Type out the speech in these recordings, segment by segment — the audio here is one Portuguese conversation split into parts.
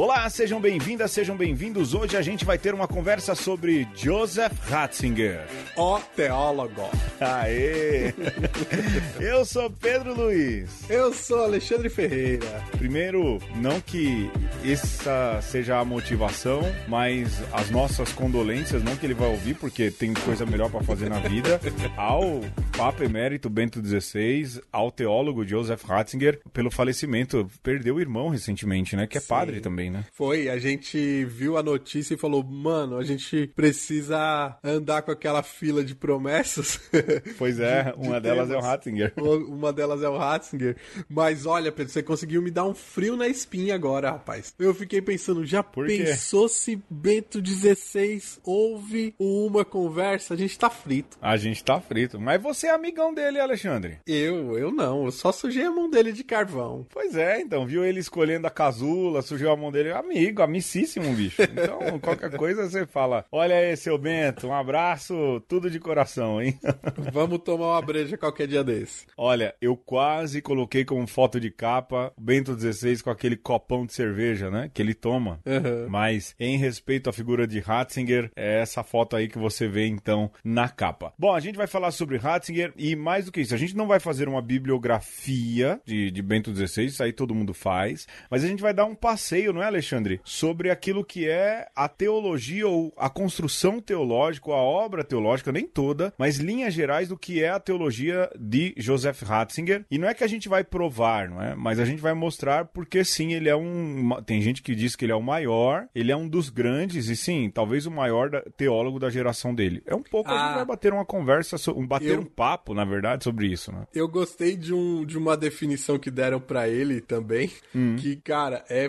Olá, sejam bem-vindas, sejam bem-vindos. Hoje a gente vai ter uma conversa sobre Joseph Ratzinger. O teólogo. Aê! Eu sou Pedro Luiz. Eu sou Alexandre Ferreira. Primeiro, não que essa seja a motivação, mas as nossas condolências, não que ele vai ouvir, porque tem coisa melhor para fazer na vida, ao Papa Emérito Bento XVI, ao teólogo Joseph Ratzinger, pelo falecimento. Perdeu o irmão recentemente, né? Que é Sim. padre também, né? Foi, a gente viu a notícia e falou, mano, a gente precisa andar com aquela fila de promessas. Pois é, de, uma de delas temas. é o Ratzinger. Uma delas é o Ratzinger. Mas olha, Pedro, você conseguiu me dar um frio na espinha agora, rapaz. Eu fiquei pensando, já pensou se Bento XVI houve uma conversa? A gente tá frito. A gente tá frito. Mas você é amigão dele, Alexandre? Eu, eu não. Eu só sujei a mão dele de carvão. Pois é, então. Viu ele escolhendo a casula, sujou a mão dele. Amigo, amicíssimo, bicho. Então, qualquer coisa você fala: Olha aí, seu Bento, um abraço, tudo de coração, hein? Vamos tomar uma breja qualquer dia desse. Olha, eu quase coloquei como foto de capa o Bento XVI com aquele copão de cerveja, né? Que ele toma. Uhum. Mas, em respeito à figura de Ratzinger, é essa foto aí que você vê, então, na capa. Bom, a gente vai falar sobre Ratzinger e mais do que isso, a gente não vai fazer uma bibliografia de, de Bento XVI, isso aí todo mundo faz, mas a gente vai dar um passeio, não é, Alexandre? Sobre aquilo que é a teologia ou a construção teológica, a obra teológica, nem toda, mas linhas gerais do que é a teologia de Joseph Ratzinger. E não é que a gente vai provar, não é? Mas a gente vai mostrar porque sim, ele é um. Tem gente que diz que ele é o maior, ele é um dos grandes, e sim, talvez o maior teólogo da geração dele. É um pouco, ah, a gente ah. vai bater uma conversa, um, bater eu, um papo, na verdade, sobre isso, né? Eu gostei de, um, de uma definição que deram para ele também, hum. que, cara, é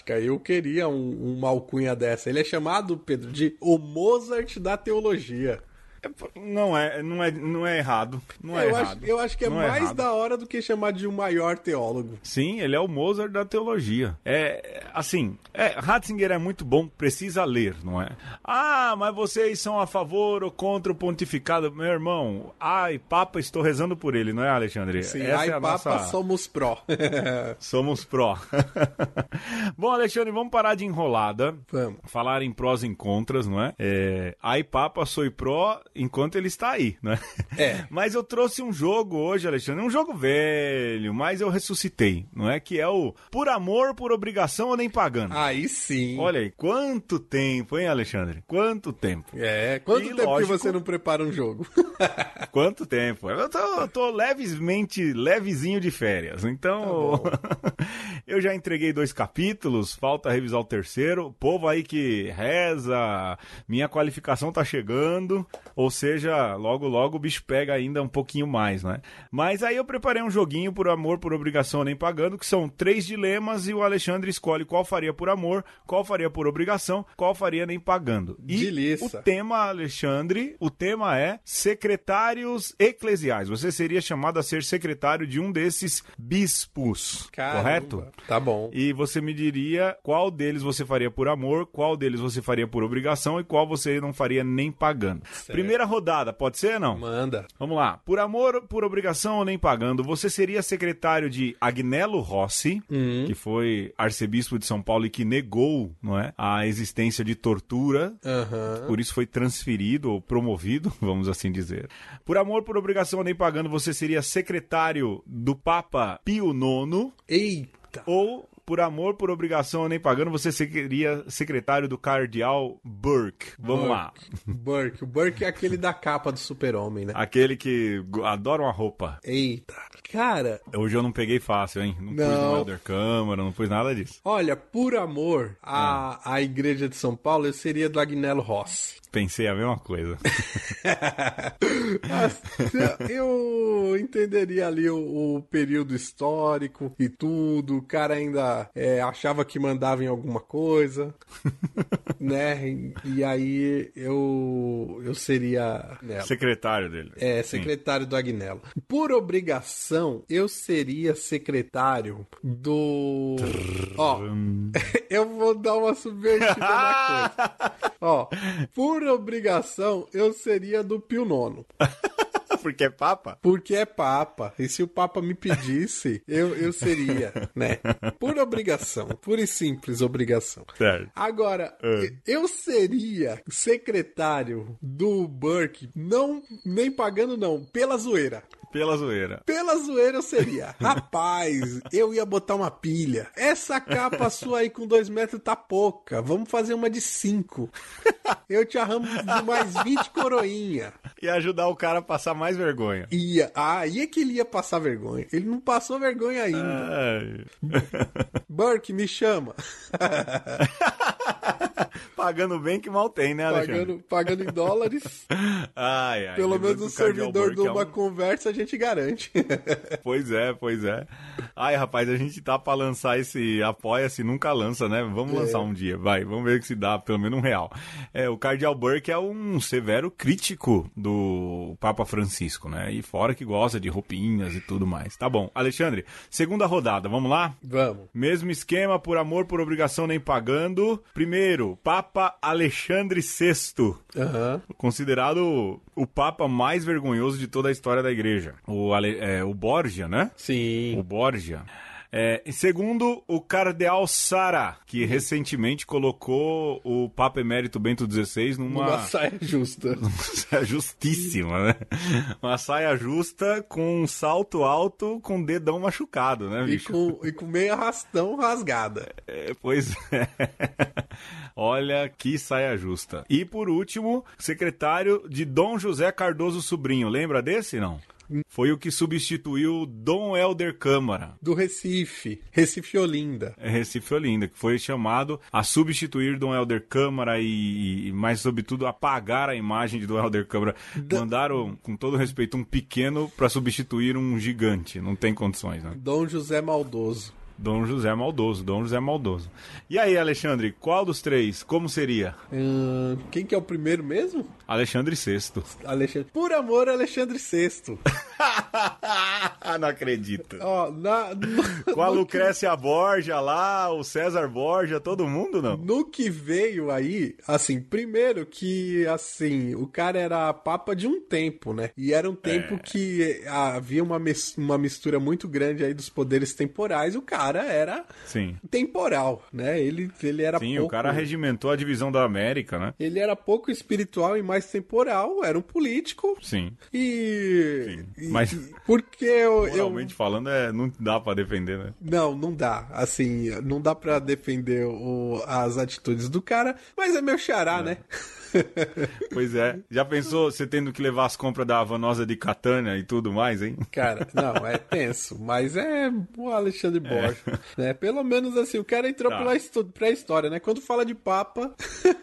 fantástica. Eu queria um, uma alcunha dessa. Ele é chamado, Pedro, de o Mozart da teologia. Não é, não é, não é errado. Não é eu, errado. Acho, eu acho que é não é mais é da hora do que chamar de um maior teólogo. Sim, ele é o Mozart da teologia. É, assim, é, Ratzinger é muito bom, precisa ler, não é? Ah, mas vocês são a favor ou contra o pontificado? Meu irmão, ai, Papa, estou rezando por ele, não é, Alexandre? Sim, Essa ai, é Papa, nossa... somos pró. somos pró. bom, Alexandre, vamos parar de enrolada. Vamos. Falar em prós e contras, não é? é ai, Papa, sou pró enquanto ele está aí, né? É. Mas eu trouxe um jogo hoje, Alexandre, um jogo velho, mas eu ressuscitei, não é? Que é o Por Amor, Por Obrigação ou Nem Pagando. Aí sim. Olha aí, quanto tempo, hein, Alexandre? Quanto tempo. É, quanto e, tempo lógico, que você não prepara um jogo? quanto tempo? Eu tô, eu tô levemente, levezinho de férias, então... Tá eu já entreguei dois capítulos, falta revisar o terceiro. O povo aí que reza, minha qualificação tá chegando, ou seja, logo logo o bicho pega ainda um pouquinho mais, né? Mas aí eu preparei um joguinho por amor, por obrigação nem pagando, que são três dilemas e o Alexandre escolhe qual faria por amor, qual faria por obrigação, qual faria nem pagando. E Delícia. o tema, Alexandre, o tema é secretários eclesiais. Você seria chamado a ser secretário de um desses bispos, Caramba. correto? Tá bom. E você me diria qual deles você faria por amor, qual deles você faria por obrigação e qual você não faria nem pagando. Certo. Primeira rodada, pode ser não? Manda. Vamos lá. Por amor, por obrigação ou nem pagando, você seria secretário de Agnello Rossi, uhum. que foi arcebispo de São Paulo e que negou, não é, a existência de tortura. Uhum. Por isso foi transferido ou promovido, vamos assim dizer. Por amor, por obrigação ou nem pagando, você seria secretário do Papa Pio IX. Eita! Ou por amor, por obrigação nem pagando, você seria secretário do cardeal Burke. Vamos Burke. lá. Burke. O Burke é aquele da capa do super-homem, né? Aquele que adora uma roupa. Eita. Cara... Hoje eu não peguei fácil, hein? Não, não. pus no Elder Câmara, não pus nada disso. Olha, por amor à, ah. à igreja de São Paulo, eu seria do Agnello Rossi pensei a mesma coisa. eu entenderia ali o, o, período histórico e tudo. O cara ainda é, achava que mandava em alguma coisa, né? E, e, aí eu eu seria secretário dele. É, secretário Sim. do Agnello. Por obrigação, eu seria secretário do. Ó, eu vou dar uma subvertida na coisa. Ó, por por obrigação, eu seria do Pio Nono. Porque é papa? Porque é papa. E se o papa me pedisse, eu, eu seria, né? Por obrigação. Pura e simples obrigação. Certo. Agora, uh. eu seria secretário do Burke, não, nem pagando não, pela zoeira. Pela zoeira. Pela zoeira eu seria. Rapaz, eu ia botar uma pilha. Essa capa sua aí com dois metros tá pouca. Vamos fazer uma de cinco. Eu te arramo de mais 20 coroinha. Ia ajudar o cara a passar mais vergonha. Ia. Ah, ia que ele ia passar vergonha. Ele não passou vergonha ainda. Ai. Burke, me chama. Pagando bem que mal tem, né, Alexandre? Pagando, pagando em dólares. Ai, ai. Pelo menos o servidor de uma é um... conversa a gente garante. pois é, pois é. Ai, rapaz, a gente tá pra lançar esse Apoia-se, nunca lança, né? Vamos é. lançar um dia, vai. Vamos ver se dá pelo menos um real. É, o Cardeal Burke é um severo crítico do Papa Francisco, né? E fora que gosta de roupinhas e tudo mais. Tá bom. Alexandre, segunda rodada, vamos lá? Vamos. Mesmo esquema, por amor, por obrigação, nem pagando. Primeiro, Papa Alexandre VI. Uhum. Considerado o Papa mais vergonhoso de toda a história da igreja. O, Ale, é, o Borgia, né? Sim. O Borgia. É, segundo, o Cardeal Sara, que recentemente colocou o Papa Emérito Bento XVI numa... Numa saia justa. Numa saia justíssima, né? Uma saia justa com um salto alto com o dedão machucado, né, bicho? E com, e com meia rastão rasgada. É, pois é. Olha que saia justa. E por último, secretário de Dom José Cardoso Sobrinho. Lembra desse, não? Foi o que substituiu Dom Helder Câmara. Do Recife. Recife Olinda. É Recife Olinda, que foi chamado a substituir Dom Helder Câmara e, e mais sobretudo, apagar a imagem de Dom Helder Câmara. Da... Mandaram, com todo respeito, um pequeno para substituir um gigante. Não tem condições, né? Dom José Maldoso. Dom José Maldoso, Dom José Maldoso. E aí, Alexandre, qual dos três? Como seria? Uh, quem que é o primeiro mesmo? Alexandre VI. Alexandre... Por amor, Alexandre VI. Não acredito. Ó, na, no, Com a Lucrécia que... Borja lá, o César Borja, todo mundo, não? No que veio aí, assim, primeiro que, assim, o cara era papa de um tempo, né? E era um tempo é. que havia uma, uma mistura muito grande aí dos poderes temporais. O cara era Sim. temporal, né? Ele, ele era Sim, pouco... o cara regimentou a divisão da América, né? Ele era pouco espiritual e mais temporal, era um político. Sim. E... Sim. Mas... porque eu... Moralmente eu... falando, é, não dá para defender, né? Não, não dá. Assim, não dá para defender o, as atitudes do cara, mas é meu xará, é. né? pois é. Já pensou você tendo que levar as compras da Havanosa de Catânia e tudo mais, hein? Cara, não, é tenso. Mas é o Alexandre é. Borges. É. Né? Pelo menos assim, o cara entrou tá. pela pré-história, né? Quando fala de Papa,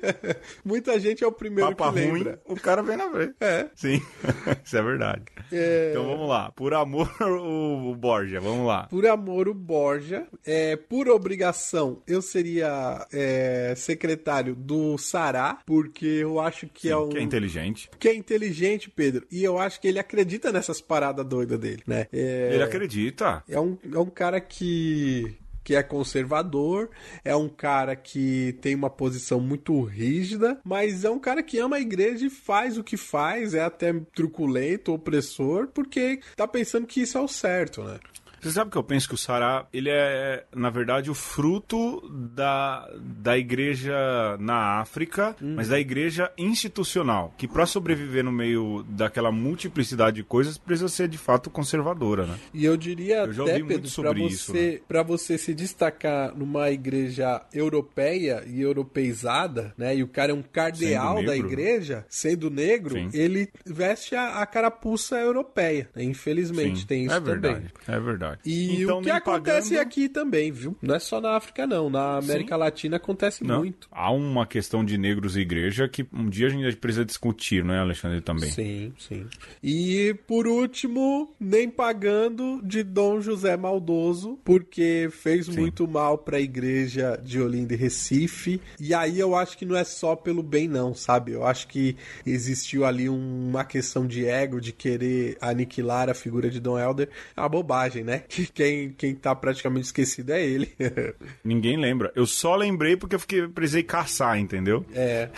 muita gente é o primeiro Papa que lembra. Ruim, o cara vem na frente. É. Sim, isso é verdade. É... Então vamos lá. Por amor, o, o Borja, vamos lá. Por amor, o Borja. É, por obrigação, eu seria é, secretário do Sará, porque eu acho que Sim, é um. Que é inteligente. Que é inteligente, Pedro. E eu acho que ele acredita nessas paradas doidas dele, né? É... Ele acredita. É um, é um cara que que é conservador, é um cara que tem uma posição muito rígida, mas é um cara que ama a igreja e faz o que faz, é até truculento, opressor, porque tá pensando que isso é o certo, né? Você sabe que eu penso que o Sará, ele é, na verdade, o fruto da, da igreja na África, hum. mas da igreja institucional, que para sobreviver no meio daquela multiplicidade de coisas, precisa ser de fato conservadora, né? E eu diria eu já até, ouvi Pedro, sobre isso, você, né? para você se destacar numa igreja europeia e europeizada, né? E o cara é um cardeal da igreja, sendo negro, Sim. ele veste a, a carapuça europeia. Né? Infelizmente, Sim. tem isso é também. Verdade, é verdade verdade. E então, o que acontece pagando... aqui também, viu? Não é só na África, não. Na América Sim. Latina acontece não. muito. Há uma questão de negros e igreja que um dia a gente precisa discutir, não é, Alexandre, também? Sim, sim. E, por último, nem pagando de Dom José Maldoso, porque fez sim. muito mal para a igreja de Olinda e Recife. E aí eu acho que não é só pelo bem, não, sabe? Eu acho que existiu ali uma questão de ego, de querer aniquilar a figura de Dom Helder. É uma bobagem, né? Que quem, quem tá praticamente esquecido é ele. Ninguém lembra. Eu só lembrei porque eu fiquei, precisei caçar, entendeu? É.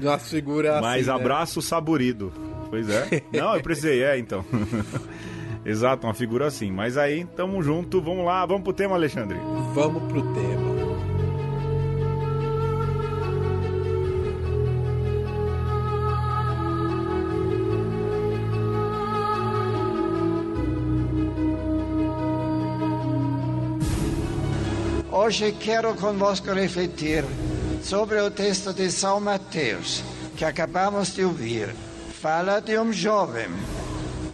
Uma figura Mas assim, abraço né? saborido. pois é. Não, eu precisei, é, então. Exato, uma figura assim. Mas aí, tamo junto, vamos lá, vamos pro tema, Alexandre. Vamos pro tema. Hoje quero convosco refletir sobre o texto de São Mateus, que acabamos de ouvir. Fala de um jovem.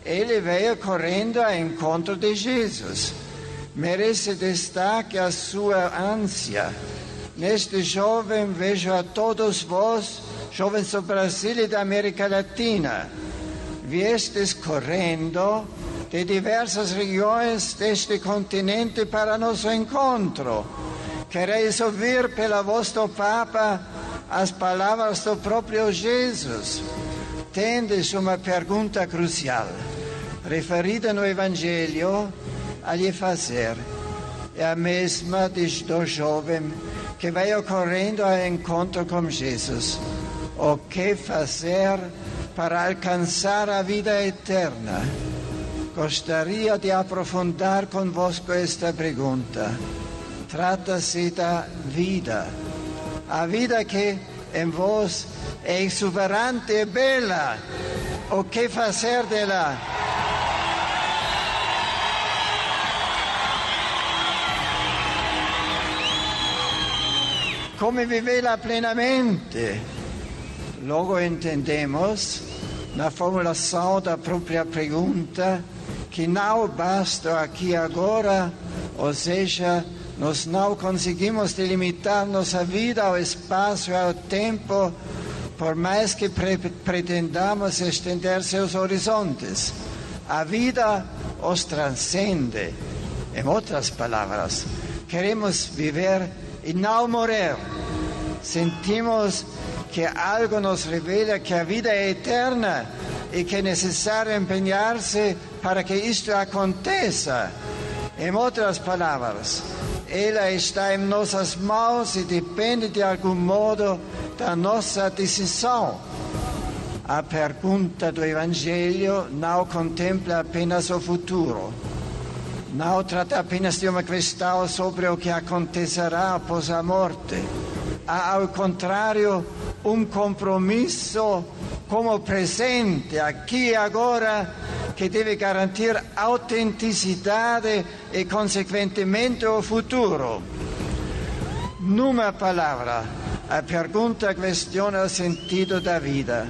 Ele veio correndo ao encontro de Jesus. Merece destaque a sua ânsia. Neste jovem vejo a todos vós, jovens do Brasil e da América Latina. Viestes correndo de diversas regiões deste continente para nosso encontro. Quereis ouvir pela voz do Papa as palavras do próprio Jesus. Tendes uma pergunta crucial, referida no Evangelho, a lhe fazer. É a mesma do jovem que veio correndo ao encontro com Jesus. O que fazer para alcançar a vida eterna? Gostaria de aprofundar convosco esta pergunta. Trata-se da vida. A vida que em vós é exuberante e bela. O que fazer dela? Como vivê-la plenamente? Logo entendemos, na formulação da própria pergunta, que não basta aqui agora, ou seja, nós não conseguimos delimitar nossa vida ao espaço e ao tempo, por mais que pre pretendamos estender seus horizontes. A vida os transcende. Em outras palavras, queremos viver e não morrer. Sentimos que algo nos revela que a vida é eterna e que é necessário empenhar-se para que isto aconteça. Em outras palavras, ela está em nossas mãos e depende de algum modo da nossa decisão. A pergunta do Evangelho não contempla apenas o futuro. Não trata apenas de uma questão sobre o que acontecerá após a morte. Há, ao contrário, um compromisso como presente, aqui e agora, que deve garantir autenticidade e, consequentemente, o futuro. Numa palavra, a pergunta questiona o sentido da vida.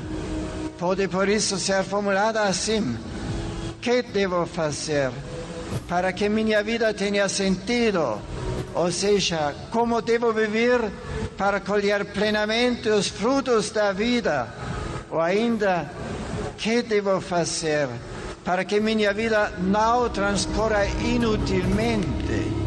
Pode, por isso, ser formulada assim: que devo fazer para que minha vida tenha sentido? Ou seja, como devo viver para colher plenamente os frutos da vida? Ou ainda, que devo fazer para que minha vida não transcorra inutilmente?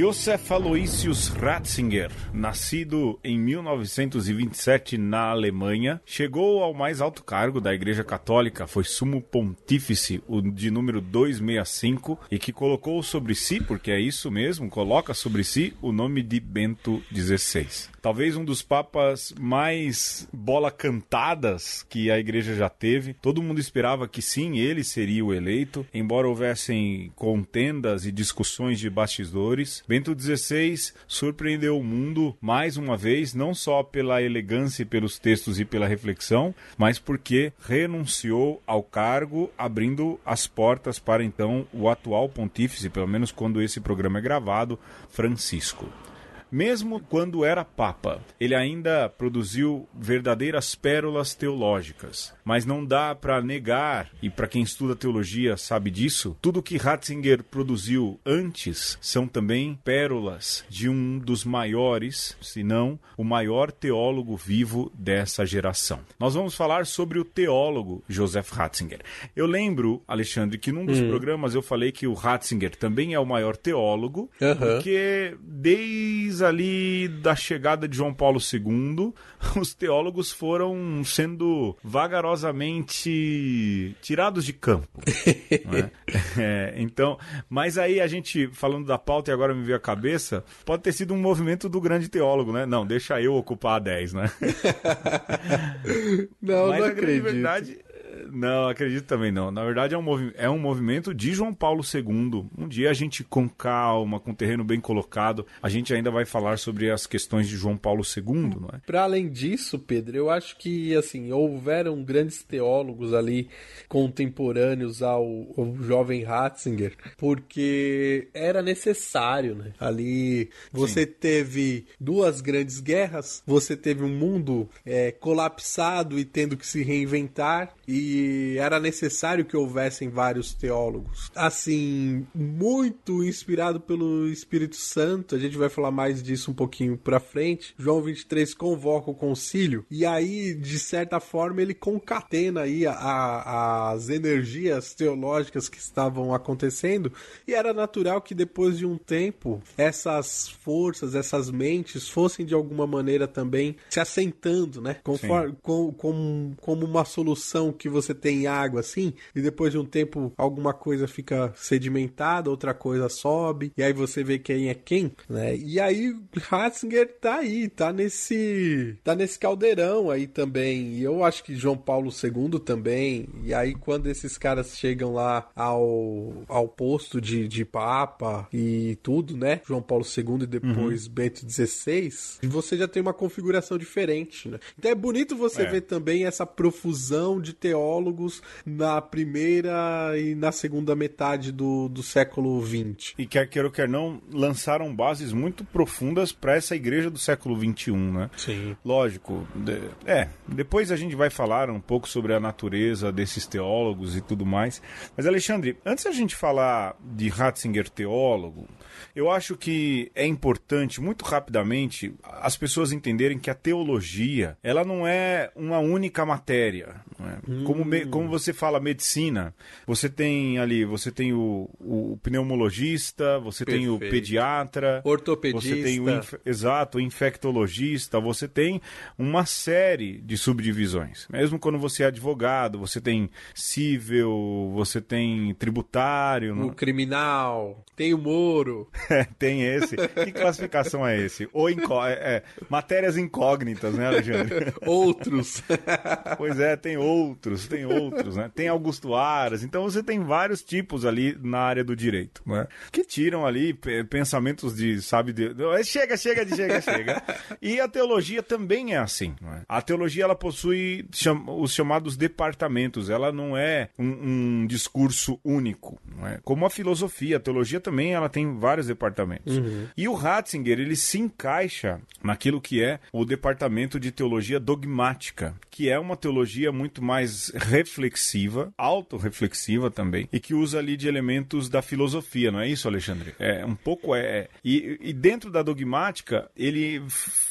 Josef Aloysius Ratzinger, nascido em 1927 na Alemanha, chegou ao mais alto cargo da Igreja Católica, foi sumo pontífice, o de número 265, e que colocou sobre si, porque é isso mesmo, coloca sobre si o nome de Bento XVI talvez um dos papas mais bola cantadas que a igreja já teve. Todo mundo esperava que sim, ele seria o eleito, embora houvessem contendas e discussões de bastidores. Bento XVI surpreendeu o mundo mais uma vez, não só pela elegância pelos textos e pela reflexão, mas porque renunciou ao cargo, abrindo as portas para então o atual pontífice, pelo menos quando esse programa é gravado, Francisco. Mesmo quando era papa, ele ainda produziu verdadeiras pérolas teológicas. Mas não dá para negar, e para quem estuda teologia sabe disso, tudo que Ratzinger produziu antes são também pérolas de um dos maiores, se não o maior teólogo vivo dessa geração. Nós vamos falar sobre o teólogo Joseph Ratzinger. Eu lembro, Alexandre, que num dos hum. programas eu falei que o Ratzinger também é o maior teólogo, porque desde depois ali da chegada de João Paulo II, os teólogos foram sendo vagarosamente tirados de campo. é? É, então, mas aí a gente, falando da pauta e agora me veio a cabeça, pode ter sido um movimento do grande teólogo, né? Não, deixa eu ocupar a 10, né? não, mas não acredito. verdade não, acredito também não. Na verdade, é um, é um movimento de João Paulo II. Um dia a gente, com calma, com terreno bem colocado, a gente ainda vai falar sobre as questões de João Paulo II, não é? Para além disso, Pedro, eu acho que, assim, houveram grandes teólogos ali contemporâneos ao, ao jovem Ratzinger, porque era necessário, né? Ali você Sim. teve duas grandes guerras, você teve um mundo é, colapsado e tendo que se reinventar, e era necessário que houvessem vários teólogos. Assim, muito inspirado pelo Espírito Santo, a gente vai falar mais disso um pouquinho pra frente. João 23 convoca o concílio e aí, de certa forma, ele concatena aí a, a, as energias teológicas que estavam acontecendo e era natural que depois de um tempo essas forças, essas mentes fossem de alguma maneira também se assentando, né? Conforme, com, com, como uma solução que você tem água assim, e depois de um tempo alguma coisa fica sedimentada, outra coisa sobe, e aí você vê quem é quem, né? E aí Ratzinger tá aí, tá nesse tá nesse caldeirão aí também. E eu acho que João Paulo II também. E aí quando esses caras chegam lá ao, ao posto de, de papa e tudo, né? João Paulo II e depois uhum. Bento XVI, você já tem uma configuração diferente, né? Então é bonito você é. ver também essa profusão de teólogos na primeira e na segunda metade do, do século XX. E quer queira ou quer não, lançaram bases muito profundas para essa igreja do século XXI, né? Sim. Lógico. De, é, depois a gente vai falar um pouco sobre a natureza desses teólogos e tudo mais. Mas, Alexandre, antes a gente falar de Ratzinger teólogo, eu acho que é importante, muito rapidamente, as pessoas entenderem que a teologia, ela não é uma única matéria. É? Hum. Como, me, como você fala medicina, você tem ali, você tem o, o pneumologista, você Perfeito. tem o pediatra, ortopedista, você tem o inf, exato, o infectologista, você tem uma série de subdivisões. Mesmo quando você é advogado, você tem civil, você tem tributário, o não? criminal, tem o Moro. tem esse. Que classificação é esse? Ou incó é, é, matérias incógnitas, né, Alexandre? outros. pois é, tem outros, tem outros, né? Tem Augusto Aras. Então você tem vários tipos ali na área do direito, né? Que tiram ali pensamentos de, sabe, de... chega, chega, chega, chega. E a teologia também é assim. É? A teologia ela possui cham... os chamados departamentos. Ela não é um, um discurso único, não é? Como a filosofia, a teologia também ela tem vários departamentos. Uhum. E o Ratzinger, ele se encaixa naquilo que é o departamento de teologia dogmática, que é uma teologia muito mais reflexiva, autorreflexiva também, e que usa ali de elementos da filosofia, não é isso, Alexandre? É um pouco é. é. E, e dentro da dogmática, ele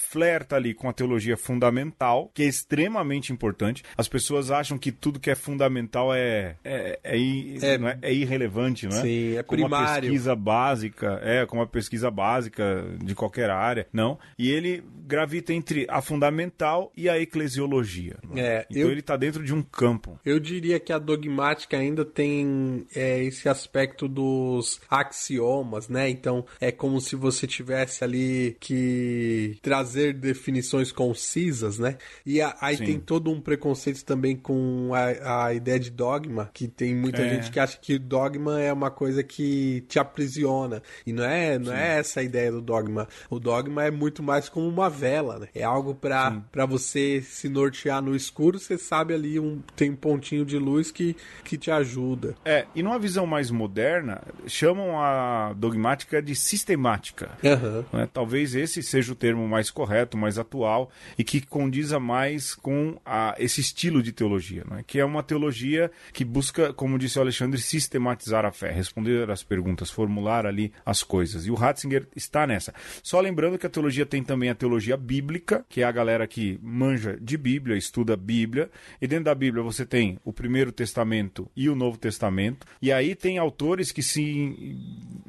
flerta ali com a teologia fundamental, que é extremamente importante. As pessoas acham que tudo que é fundamental é, é, é, é, é, é irrelevante, não é? Sim, é como primário. uma pesquisa básica, é, como uma pesquisa básica de qualquer área, não. E ele gravita entre a fundamental e a eclesiologia. É, então eu, ele está dentro de um campo. Eu diria que a dogmática ainda tem é, esse aspecto dos axiomas, né? Então é como se você tivesse ali que trazer definições concisas, né? E a, aí Sim. tem todo um preconceito também com a, a ideia de dogma, que tem muita é. gente que acha que dogma é uma coisa que te aprisiona. E não é, não é essa a ideia do dogma. O dogma é muito mais como uma vela, né? É algo para você se nortear no escuro, você sabe ali um tem um pontinho de luz que, que te ajuda. É, e numa visão mais moderna, chamam a dogmática de sistemática. Uhum. Né? Talvez esse seja o termo mais correto correto, mais atual e que condiza mais com a, esse estilo de teologia, né? que é uma teologia que busca, como disse o Alexandre, sistematizar a fé, responder às perguntas, formular ali as coisas. E o Ratzinger está nessa. Só lembrando que a teologia tem também a teologia bíblica, que é a galera que manja de Bíblia, estuda Bíblia, e dentro da Bíblia você tem o Primeiro Testamento e o Novo Testamento, e aí tem autores que se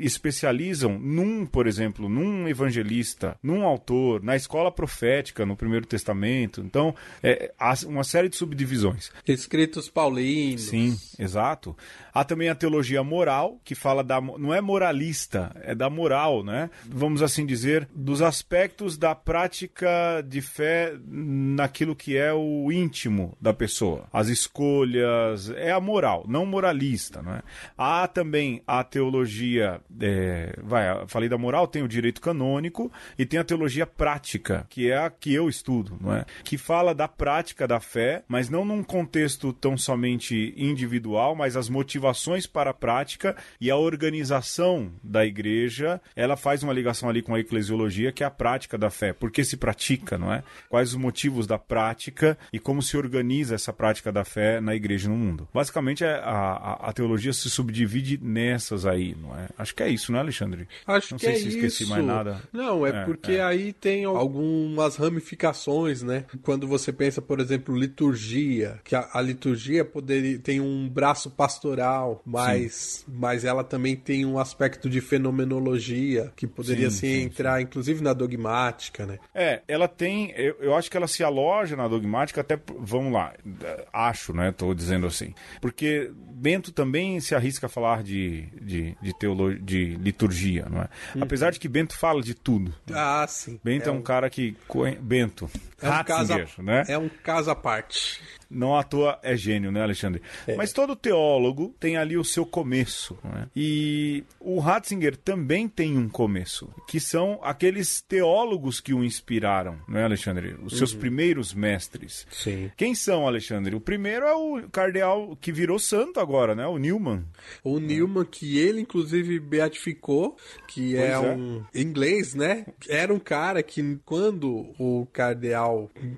especializam num, por exemplo, num evangelista, num autor, na escola profética, no Primeiro Testamento. Então, é, há uma série de subdivisões. Escritos paulinos. Sim, exato. Há também a teologia moral, que fala da. não é moralista, é da moral, né? Vamos assim dizer, dos aspectos da prática de fé naquilo que é o íntimo da pessoa. As escolhas, é a moral, não moralista, não é? Há também a teologia. É, vai, falei da moral, tem o direito canônico e tem a teologia prática, que é a que eu estudo, não é? Que fala da prática da fé, mas não num contexto tão somente individual, mas as motivações para a prática e a organização da igreja, ela faz uma ligação ali com a eclesiologia, que é a prática da fé. Por que se pratica, não é? Quais os motivos da prática e como se organiza essa prática da fé na igreja no mundo. Basicamente, é, a, a, a teologia se subdivide nessas aí, não é? Acho que é isso, né, Alexandre? Acho não que sei é se esqueci isso. mais nada. Não, é, é porque é. aí tem algumas ramificações, né? Quando você pensa, por exemplo, liturgia, que a, a liturgia poderia tem um braço pastoral mas, mas ela também tem um aspecto de fenomenologia que poderia sim, se sim, entrar, sim. inclusive, na dogmática, né? É, ela tem. Eu, eu acho que ela se aloja na dogmática, até. Vamos lá, acho, né? Tô dizendo assim. Porque Bento também se arrisca a falar de, de, de, teolo, de liturgia, não é? Uhum. Apesar de que Bento fala de tudo. Ah, sim. Bento é, é um, um cara que. Bento. É um, caso, né? é um caso à parte. Não à toa é gênio, né, Alexandre? É. Mas todo teólogo tem ali o seu começo. Né? E o Ratzinger também tem um começo, que são aqueles teólogos que o inspiraram, né, Alexandre? Os seus uhum. primeiros mestres. Sim. Quem são, Alexandre? O primeiro é o cardeal que virou santo agora, né? O Newman. O Newman, que ele, inclusive, beatificou, que é, é um inglês, né? Era um cara que, quando o cardeal,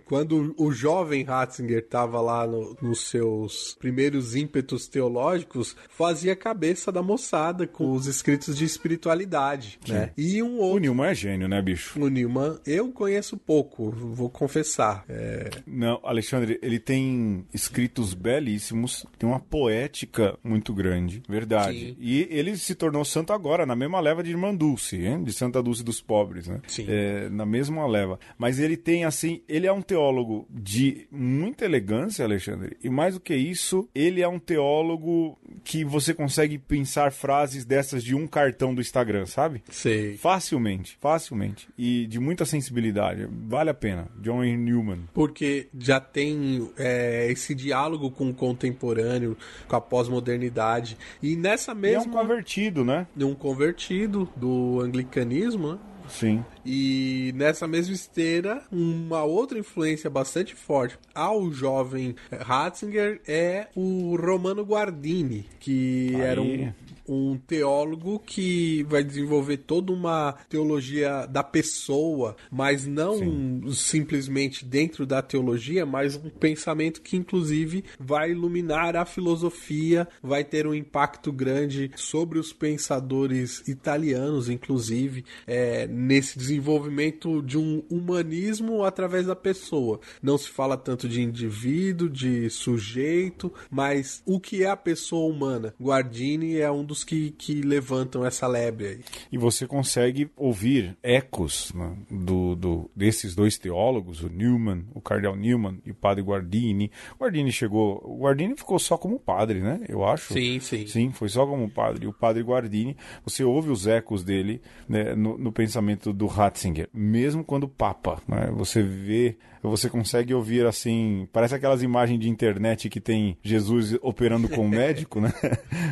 quando o jovem Ratzinger estava lá no, nos seus primeiros ímpetos teológicos, fazia a cabeça da moçada com os escritos de espiritualidade, Sim. né? E um outro... O Newman é gênio, né, bicho? O Newman, eu conheço pouco, vou confessar. É... Não, Alexandre, ele tem escritos belíssimos, tem uma poética muito grande, verdade. Sim. E ele se tornou santo agora, na mesma leva de Irmã Dulce, hein? de Santa Dulce dos Pobres, né? Sim. É, na mesma leva. Mas ele tem, assim, ele é um teólogo de muita elegância, Alexandre. E mais do que isso, ele é um teólogo que você consegue pensar frases dessas de um cartão do Instagram, sabe? Sei. Facilmente, facilmente. E de muita sensibilidade. Vale a pena. John Newman. Porque já tem é, esse diálogo com o contemporâneo, com a pós-modernidade. E nessa mesma. E é um convertido, né? Um convertido do anglicanismo, né? Sim. E nessa mesma esteira, uma outra influência bastante forte ao jovem Ratzinger é o Romano Guardini, que Aí. era um um teólogo que vai desenvolver toda uma teologia da pessoa, mas não Sim. simplesmente dentro da teologia, mas um pensamento que inclusive vai iluminar a filosofia, vai ter um impacto grande sobre os pensadores italianos, inclusive, é, nesse desenvolvimento de um humanismo através da pessoa. Não se fala tanto de indivíduo, de sujeito, mas o que é a pessoa humana? Guardini é um dos que, que levantam essa lebre aí. E você consegue ouvir ecos né, do, do, desses dois teólogos, o Newman, o cardeal Newman e o padre Guardini. Guardini chegou. O Guardini ficou só como padre, né? Eu acho. Sim, sim. Sim, foi só como padre. O padre Guardini, você ouve os ecos dele né, no, no pensamento do Ratzinger, mesmo quando papa. Né? Você vê você consegue ouvir assim, parece aquelas imagens de internet que tem Jesus operando com o médico, né?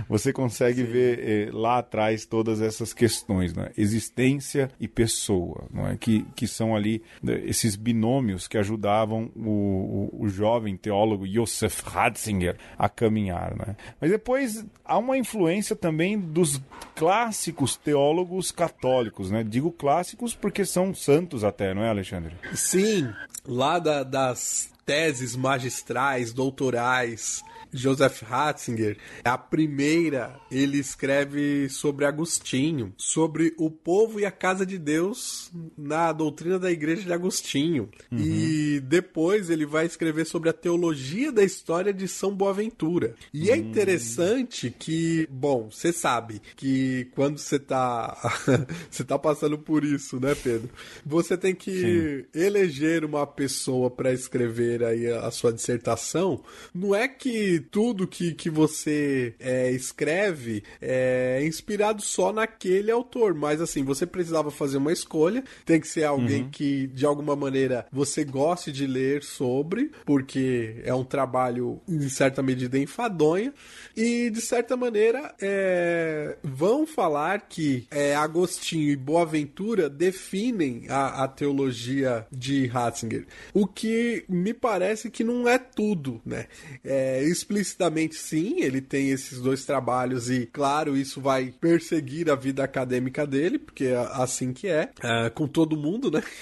Você consegue Sim. ver eh, lá atrás todas essas questões, né? Existência e pessoa, não é? Que, que são ali né, esses binômios que ajudavam o, o, o jovem teólogo Josef Ratzinger a caminhar, né? Mas depois há uma influência também dos clássicos teólogos católicos, né? Digo clássicos porque são santos até, não é, Alexandre? Sim, lá da, das teses magistrais, doutorais Joseph Ratzinger, a primeira, ele escreve sobre Agostinho, sobre o povo e a casa de Deus na doutrina da igreja de Agostinho. Uhum. E depois ele vai escrever sobre a teologia da história de São Boaventura. E uhum. é hum. interessante que, bom, você sabe que quando você tá você tá passando por isso, né, Pedro? Você tem que Sim. eleger uma pessoa para escrever aí a sua dissertação. Não é que tudo que, que você é, escreve é inspirado só naquele autor, mas assim, você precisava fazer uma escolha, tem que ser alguém uhum. que de alguma maneira você goste de ler sobre, porque é um trabalho em certa medida enfadonha, e de certa maneira é, vão falar que é, Agostinho e Boaventura definem a, a teologia de Ratzinger, o que me parece que não é tudo, né? É, explicitamente sim, ele tem esses dois trabalhos e, claro, isso vai perseguir a vida acadêmica dele, porque é assim que é, é com todo mundo, né?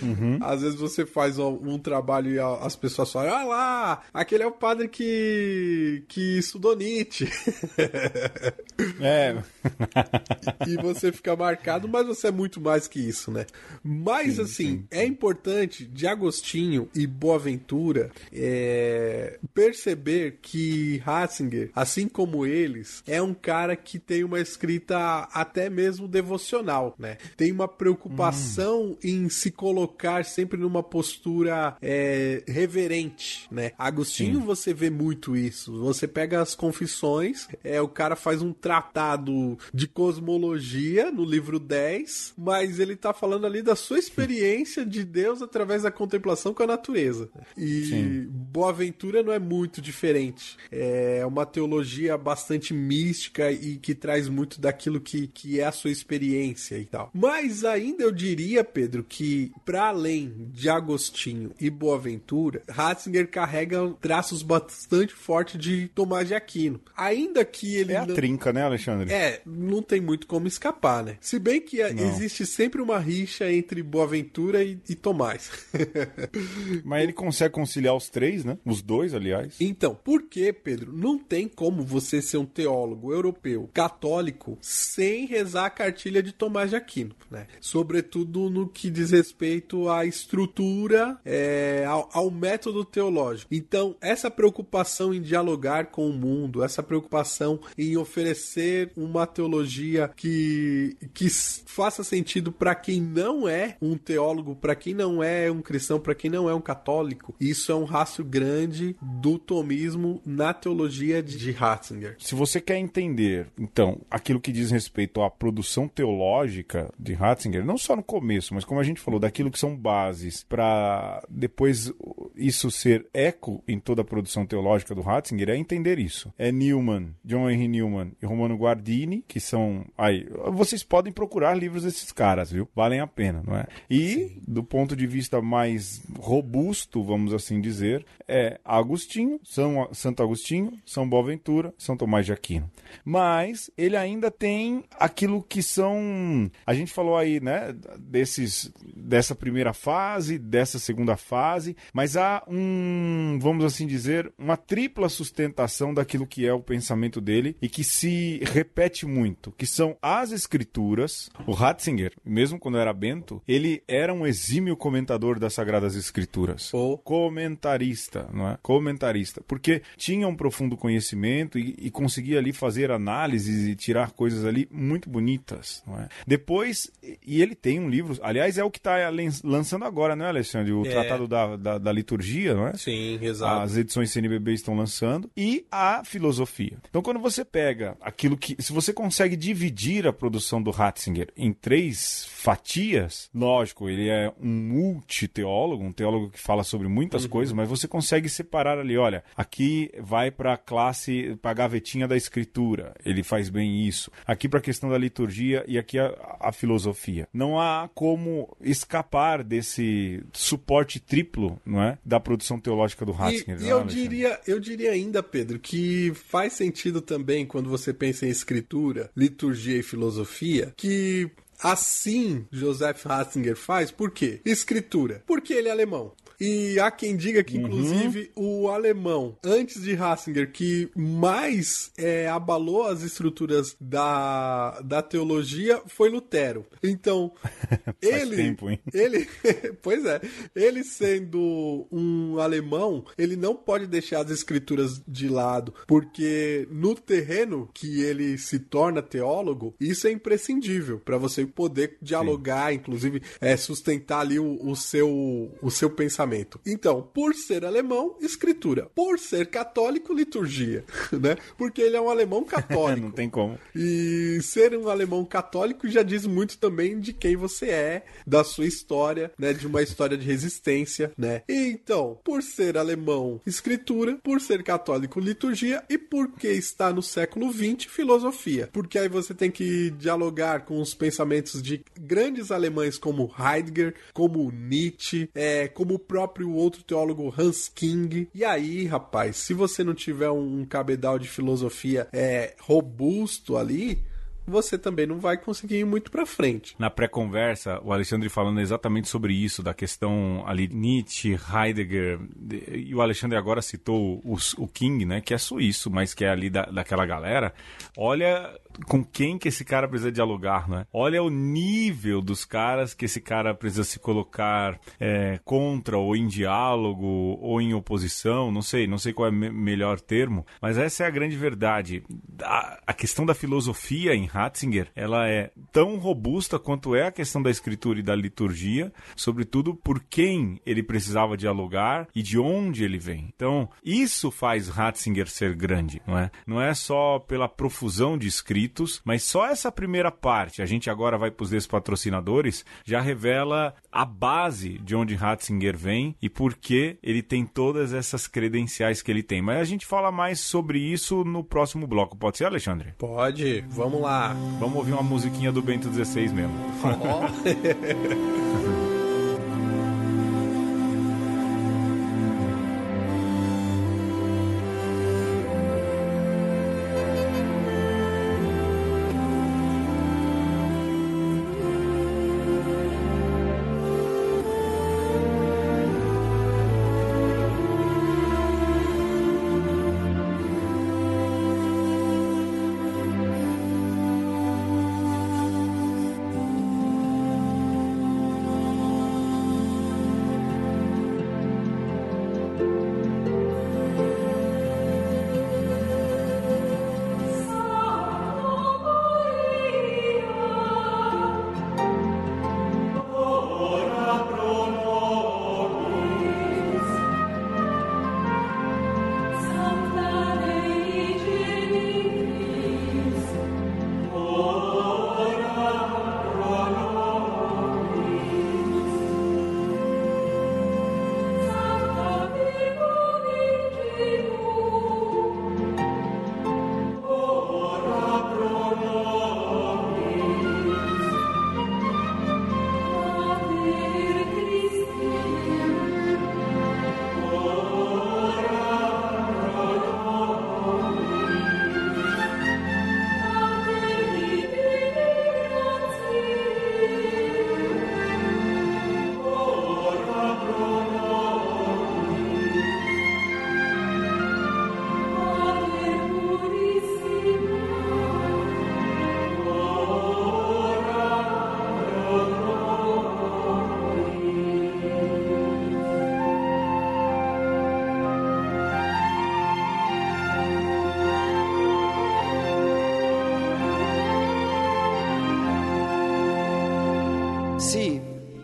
Uhum. Às vezes você faz um, um, trabalho e as pessoas falam, ah lá, aquele é o padre que, que estudou Nietzsche. É. e você fica marcado, mas você é muito mais que isso, né? Mas, sim, assim, sim. é importante de Agostinho e Boaventura é, perceber que Ratzinger, assim como eles, é um cara que tem uma escrita até mesmo devocional, né? Tem uma preocupação hum. em se colocar sempre numa postura é, reverente, né? Agostinho, Sim. você vê muito isso. Você pega as confissões, é, o cara faz um tratado de cosmologia no livro 10, mas ele tá falando ali da sua experiência de Deus através da contemplação com a natureza. E Sim. Boaventura não é muito diferente. É uma teologia bastante mística e que traz muito daquilo que, que é a sua experiência e tal. Mas ainda eu diria, Pedro, que para além de Agostinho e Boaventura, Ratzinger carrega traços bastante fortes de Tomás de Aquino. Ainda que ele. É a não... trinca, né, Alexandre? É, não tem muito como escapar, né? Se bem que não. existe sempre uma rixa entre Boaventura e, e Tomás. Mas ele consegue conciliar os três, né? Os dois, aliás. Então, por que, Pedro? Não tem como você ser um teólogo europeu católico sem rezar a cartilha de Tomás de Aquino, né? Sobretudo no que diz respeito à estrutura, é, ao, ao, método teológico. Então, essa preocupação em dialogar com o mundo, essa preocupação em oferecer uma teologia que, que faça sentido para quem não é um teólogo, para quem não é um cristão, para quem não é um católico, isso é um rastro grande do tomismo na teologia de Ratzinger. Se você quer entender, então, aquilo que diz respeito à produção teológica de Ratzinger, não só no começo, mas como a gente falou, daquilo que são bases para depois isso ser eco em toda a produção teológica do Ratzinger, é entender isso. É Newman, John Henry Newman e Romano Guardini, que são. Aí, vocês podem procurar livros desses caras, viu? Valem a pena, não é? E, Sim. do ponto de vista mais robusto, vamos assim dizer, é Agostinho, São, Santo Agostinho, São Boaventura, São Tomás de Aquino. Mas ele ainda tem aquilo que são. A gente falou aí, né? Desses dessa primeira fase, dessa segunda fase, mas há um, vamos assim dizer, uma tripla sustentação daquilo que é o pensamento dele e que se repete muito, que são as escrituras. O Ratzinger, mesmo quando era bento, ele era um exímio comentador das sagradas escrituras. O comentarista, não é? Comentarista, porque tinha um profundo conhecimento e, e conseguia ali fazer análises e tirar coisas ali muito bonitas, não é? Depois, e ele tem um livro, aliás, é o que está lançando agora, não é, Alexandre? O é. Tratado da, da, da, Liturgia, não é? Sim, exato. As edições CNBB estão lançando. E a filosofia. Então, quando você pega aquilo que. Se você consegue dividir a produção do Ratzinger em três fatias, lógico, ele é um multiteólogo, um teólogo que fala sobre muitas uhum. coisas, mas você consegue separar ali, olha, aqui vai para a classe, para a gavetinha da escritura, ele faz bem isso. Aqui para a questão da liturgia e aqui a, a filosofia. Não há como escapar desse suporte triplo, não é, da produção teológica do Ratzinger. E, e eu diria, eu diria ainda, Pedro, que faz sentido também quando você pensa em escritura, liturgia e filosofia, que Assim, Joseph Ratzinger faz, por quê? Escritura. Porque ele é alemão. E há quem diga que, inclusive, uhum. o alemão, antes de Ratzinger, que mais é, abalou as estruturas da, da teologia foi Lutero. Então, ele. Tempo, hein? Ele. pois é. Ele sendo um alemão, ele não pode deixar as escrituras de lado, porque no terreno que ele se torna teólogo, isso é imprescindível para você poder dialogar, Sim. inclusive é, sustentar ali o, o, seu, o seu pensamento. Então, por ser alemão, escritura. Por ser católico, liturgia, né? Porque ele é um alemão católico. Não tem como. E ser um alemão católico já diz muito também de quem você é, da sua história, né? De uma história de resistência, né? E então, por ser alemão, escritura, por ser católico, liturgia e porque está no século XX, filosofia. Porque aí você tem que dialogar com os pensamentos de grandes alemães como Heidegger, como Nietzsche, é, como o próprio outro teólogo Hans King. E aí, rapaz, se você não tiver um, cabedal de filosofia é, robusto ali, você também não vai conseguir ir muito para frente. Na pré-conversa, o Alexandre falando exatamente sobre isso, da questão ali Nietzsche, Heidegger, e o Alexandre agora citou o, o King, né, que é suíço, mas que é ali da, daquela galera. Olha com quem que esse cara precisa dialogar, né? Olha o nível dos caras que esse cara precisa se colocar é, contra ou em diálogo ou em oposição, não sei, não sei qual é o me melhor termo, mas essa é a grande verdade. A, a questão da filosofia em Ratzinger, ela é tão robusta quanto é a questão da escritura e da liturgia, sobretudo por quem ele precisava dialogar e de onde ele vem. Então, isso faz Ratzinger ser grande, não é? Não é só pela profusão de escritos, mas só essa primeira parte, a gente agora vai para os patrocinadores, já revela a base de onde Ratzinger vem e por que ele tem todas essas credenciais que ele tem. Mas a gente fala mais sobre isso no próximo bloco. Pode ser, Alexandre? Pode. Vamos lá. Vamos ouvir uma musiquinha do Bento 16 mesmo. Oh.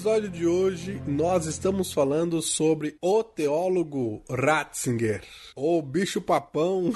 Episódio de hoje nós estamos falando sobre o teólogo Ratzinger, o bicho papão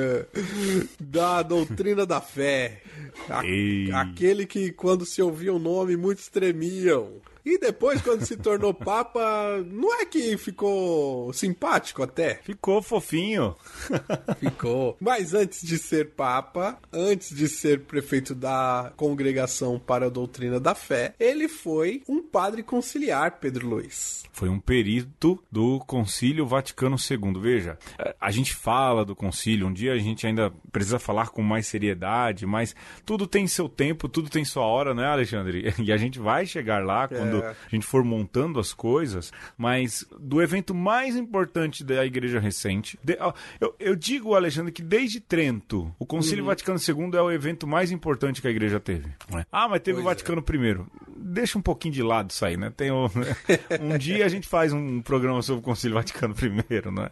da doutrina da fé. A, aquele que quando se ouvia o nome muitos tremiam. E depois, quando se tornou Papa, não é que ficou simpático até? Ficou fofinho. ficou. Mas antes de ser Papa, antes de ser prefeito da Congregação para a Doutrina da Fé, ele foi um padre conciliar, Pedro Luiz. Foi um perito do Concílio Vaticano II. Veja, a gente fala do concílio, um dia a gente ainda precisa falar com mais seriedade, mas tudo tem seu tempo, tudo tem sua hora, né, Alexandre? E a gente vai chegar lá quando é. a gente for montando as coisas, mas do evento mais importante da igreja recente. De, eu, eu, digo, Alexandre, que desde Trento, o Concílio uhum. Vaticano II é o evento mais importante que a igreja teve. É? Ah, mas teve pois o Vaticano é. I. Deixa um pouquinho de lado isso aí, né? Tem um, um dia a gente faz um programa sobre o Concílio Vaticano I, não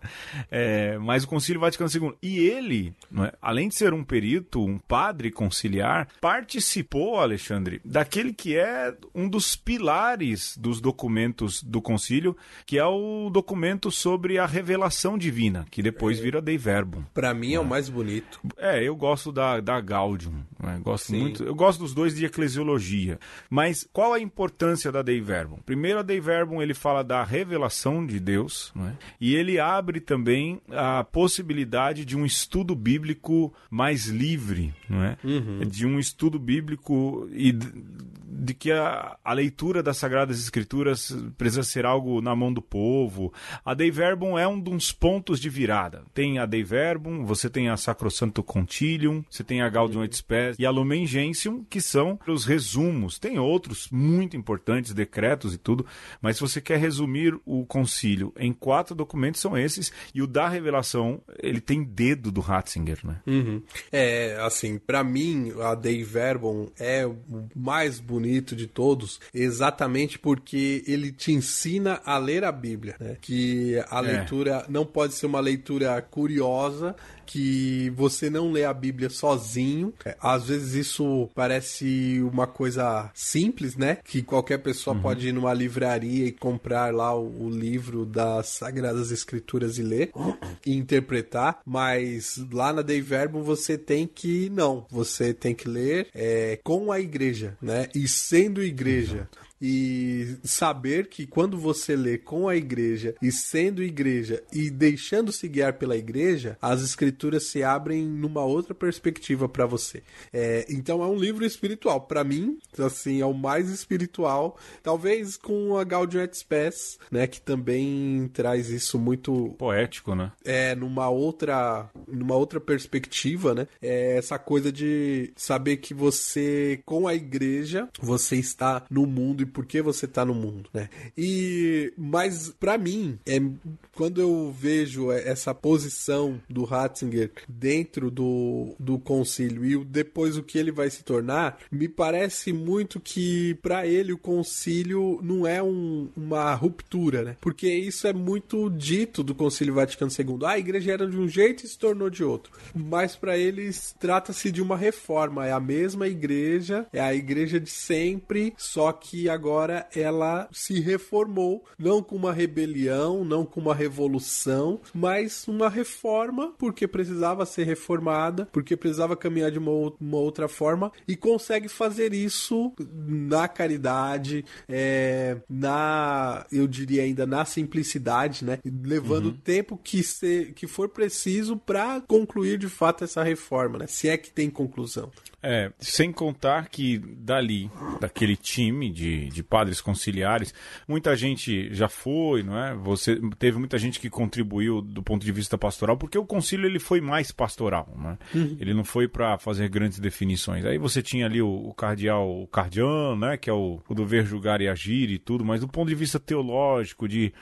é? É mas o Concílio Vaticano II. E ele, é? além de ser um perito, um padre conciliar, participou, Alexandre, daquele que é um dos pilares dos documentos do concílio, que é o documento sobre a revelação divina, que depois é. vira Dei Verbum. Para mim é, é, o mais bonito. É, eu gosto da, da Gaudium. Né? Gosto Sim. muito. Eu gosto dos dois de eclesiologia. Mas qual a importância da Dei Verbum? Primeiro, a Dei Verbum ele fala da revelação de Deus, é? e ele abre também a possibilidade de um estudo bíblico mais livre, não é? Uhum. De um estudo bíblico e de que a, a, leitura das Sagradas Escrituras precisa ser algo na mão do povo. A Dei Verbum é um dos pontos de virada. Tem a Dei Verbum, você tem a Sacrosanto Concilium, você tem a Gaudium et Spes e a Lumen Gentium, que são os resumos. Tem outros muito importantes, decretos e tudo, mas se você quer resumir o concílio em quatro documentos, são esses, e o da revelação, ele tem dedo do Ratzinger, né? Uhum. É, assim, para mim, a Dei Verbum é o mais bonito bonito de todos, exatamente porque ele te ensina a ler a Bíblia, né? Que a é. leitura não pode ser uma leitura curiosa, que você não lê a Bíblia sozinho. É, às vezes isso parece uma coisa simples, né? Que qualquer pessoa uhum. pode ir numa livraria e comprar lá o, o, livro das Sagradas Escrituras e ler e interpretar, mas lá na Dei Verbo você tem que não, você tem que ler é, com a igreja, né? E sendo igreja. Exato e saber que quando você lê com a igreja e sendo igreja e deixando-se guiar pela igreja, as escrituras se abrem numa outra perspectiva para você. É, então é um livro espiritual. Para mim, assim, é o mais espiritual, talvez com a Gaudium et Spes, né, que também traz isso muito poético, né? É, numa outra, numa outra perspectiva, né? É essa coisa de saber que você com a igreja, você está no mundo e por que você está no mundo, né? E mas para mim, é quando eu vejo essa posição do Ratzinger dentro do, do concílio e depois o que ele vai se tornar, me parece muito que para ele o concílio não é um, uma ruptura, né? Porque isso é muito dito do Concílio Vaticano II. Ah, a igreja era de um jeito e se tornou de outro. Mas para eles trata-se de uma reforma, é a mesma igreja, é a igreja de sempre, só que agora ela se reformou, não com uma rebelião, não com uma revolução, mas uma reforma porque precisava ser reformada, porque precisava caminhar de uma, uma outra forma e consegue fazer isso na caridade, é, na, eu diria ainda na simplicidade, né? Levando uhum. o tempo que, se, que for preciso para concluir de fato essa reforma, né? Se é que tem conclusão. É, sem contar que dali, daquele time de, de padres conciliares, muita gente já foi, não é? Você teve muita gente que contribuiu do ponto de vista pastoral, porque o concílio ele foi mais pastoral, é? Uhum. Ele não foi para fazer grandes definições. Aí você tinha ali o, o cardeal o né, que é o, o do ver, julgar e agir e tudo, mas do ponto de vista teológico, de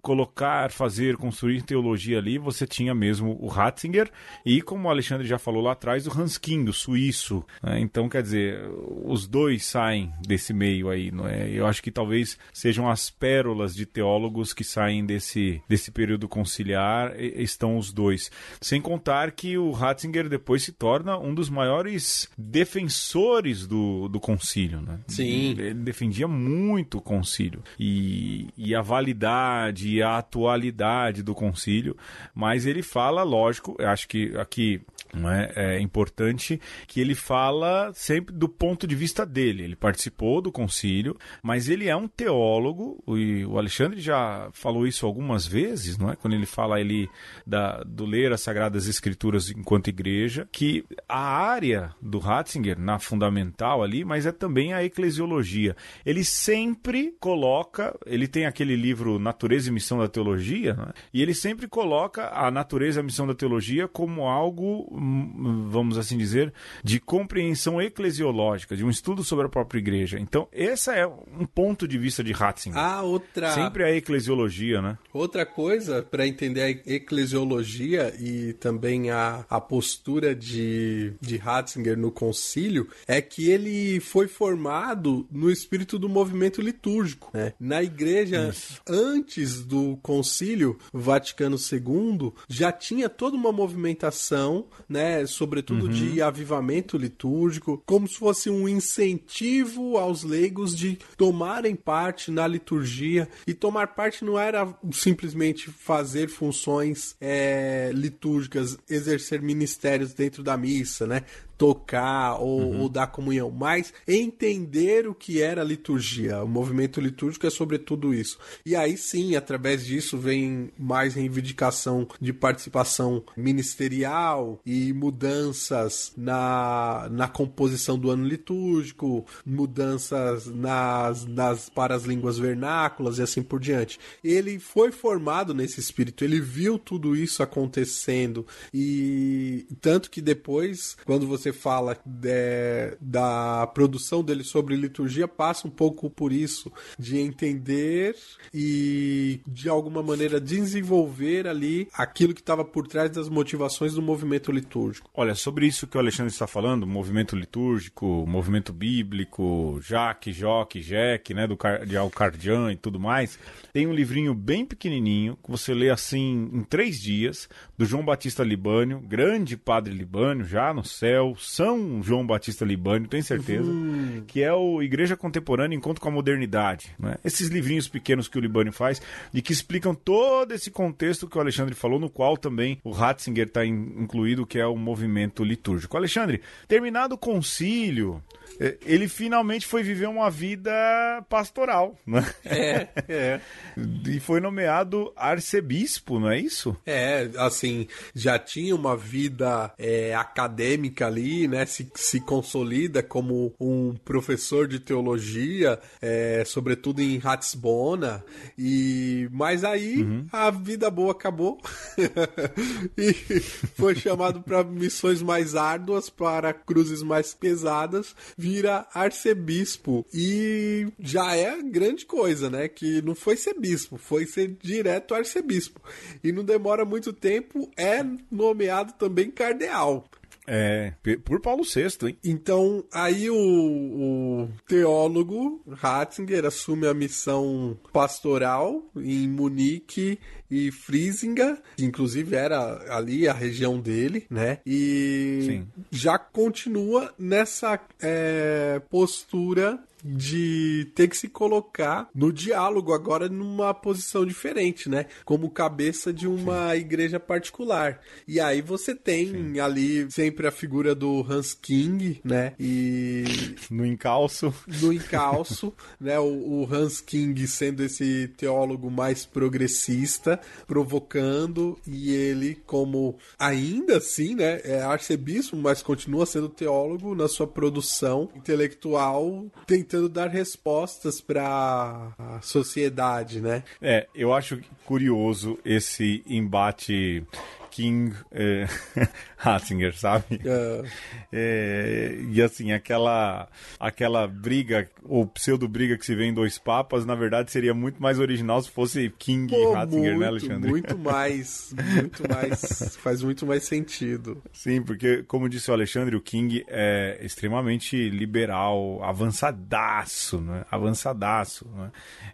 colocar, fazer, construir teologia ali, você tinha mesmo o Ratzinger e, como o Alexandre já falou lá atrás, o Hans King, o suíço, né? Então, quer dizer, os dois saem desse meio aí. Não é? Eu acho que talvez sejam as pérolas de teólogos que saem desse, desse período conciliar, estão os dois. Sem contar que o Ratzinger depois se torna um dos maiores defensores do, do concílio. Né? Sim. Ele defendia muito o concílio e, e a validade e a atualidade do concílio, mas ele fala, lógico, acho que aqui é? é importante que ele fala sempre do ponto de vista dele. Ele participou do concílio, mas ele é um teólogo, e o Alexandre já falou isso algumas vezes, não é? Quando ele fala ele da, do ler as Sagradas Escrituras enquanto igreja, que a área do Ratzinger, na fundamental ali, mas é também a eclesiologia. Ele sempre coloca, ele tem aquele livro Natureza e Missão da Teologia, é? e ele sempre coloca a natureza e a missão da teologia como algo vamos assim dizer, de compreensão eclesiológica, de um estudo sobre a própria igreja. Então, esse é um ponto de vista de Ratzinger. Ah, outra. Sempre a eclesiologia, né? Outra coisa para entender a eclesiologia e também a, a postura de, de Ratzinger no concílio é que ele foi formado no espírito do movimento litúrgico. Né? Na igreja, Isso. antes do concílio Vaticano II, já tinha toda uma movimentação né? Sobretudo uhum. de avivamento litúrgico, como se fosse um incentivo aos leigos de tomarem parte na liturgia. E tomar parte não era simplesmente fazer funções é, litúrgicas, exercer ministérios dentro da missa, né? Tocar ou, uhum. ou, dar comunhão, mas entender o que era a liturgia. O movimento litúrgico é sobre tudo isso. E aí sim, através disso vem mais reivindicação de participação ministerial e mudanças na, na composição do ano litúrgico, mudanças nas, nas para as línguas vernáculas e assim por diante. Ele foi formado nesse espírito, ele viu tudo isso acontecendo e tanto que depois, quando você você fala de, da produção dele sobre liturgia passa um pouco por isso, de entender e de alguma maneira desenvolver ali aquilo que estava por trás das motivações do movimento litúrgico. Olha, sobre isso que o Alexandre está falando, movimento litúrgico, movimento bíblico, Jacques, Joque, Jack, né, do de Alcardian e tudo mais, tem um livrinho bem pequenininho que você lê assim em três dias, do João Batista Libânio, grande padre Libânio, já no céu, São João Batista Libânio, tenho certeza, uhum. que é o Igreja Contemporânea Encontro com a Modernidade. Né? Esses livrinhos pequenos que o Libânio faz e que explicam todo esse contexto que o Alexandre falou, no qual também o Ratzinger está incluído, que é o movimento litúrgico. Alexandre, terminado o concílio, ele finalmente foi viver uma vida pastoral, né? É, é. E foi nomeado arcebispo, não é isso? É, assim, já tinha uma vida é, acadêmica ali, né? Se, se consolida como um professor de teologia, é, sobretudo em Ratisbona. E mas aí uhum. a vida boa acabou e foi chamado para missões mais árduas, para cruzes mais pesadas vira arcebispo. E já é grande coisa, né? Que não foi ser bispo, foi ser direto arcebispo. E não demora muito tempo, é nomeado também cardeal. É, por Paulo VI, hein? Então, aí o, o, teólogo Ratzinger assume a missão pastoral em Munique e Friesinga, que inclusive era ali a região dele, né? E Sim. já continua nessa é, postura de ter que se colocar no diálogo agora numa posição diferente, né? Como cabeça de uma Sim. igreja particular. E aí você tem Sim. ali sempre a figura do Hans King, né? E no encalço, no encalço, né? O, o Hans King sendo esse teólogo mais progressista, provocando e ele como ainda assim, né? É arcebispo, mas continua sendo teólogo na sua produção intelectual, tentando dar respostas para a sociedade, né? É, eu acho curioso esse embate King é, Ratzinger, sabe? É. É, e assim, aquela, aquela briga, ou pseudo-briga que se vê em dois papas, na verdade seria muito mais original se fosse King Pô, Ratzinger, né, muito, né, Alexandre? Muito mais, muito mais, faz muito mais sentido. Sim, porque, como disse o Alexandre, o King é extremamente liberal, avançadaço, né? Avançadaço, né?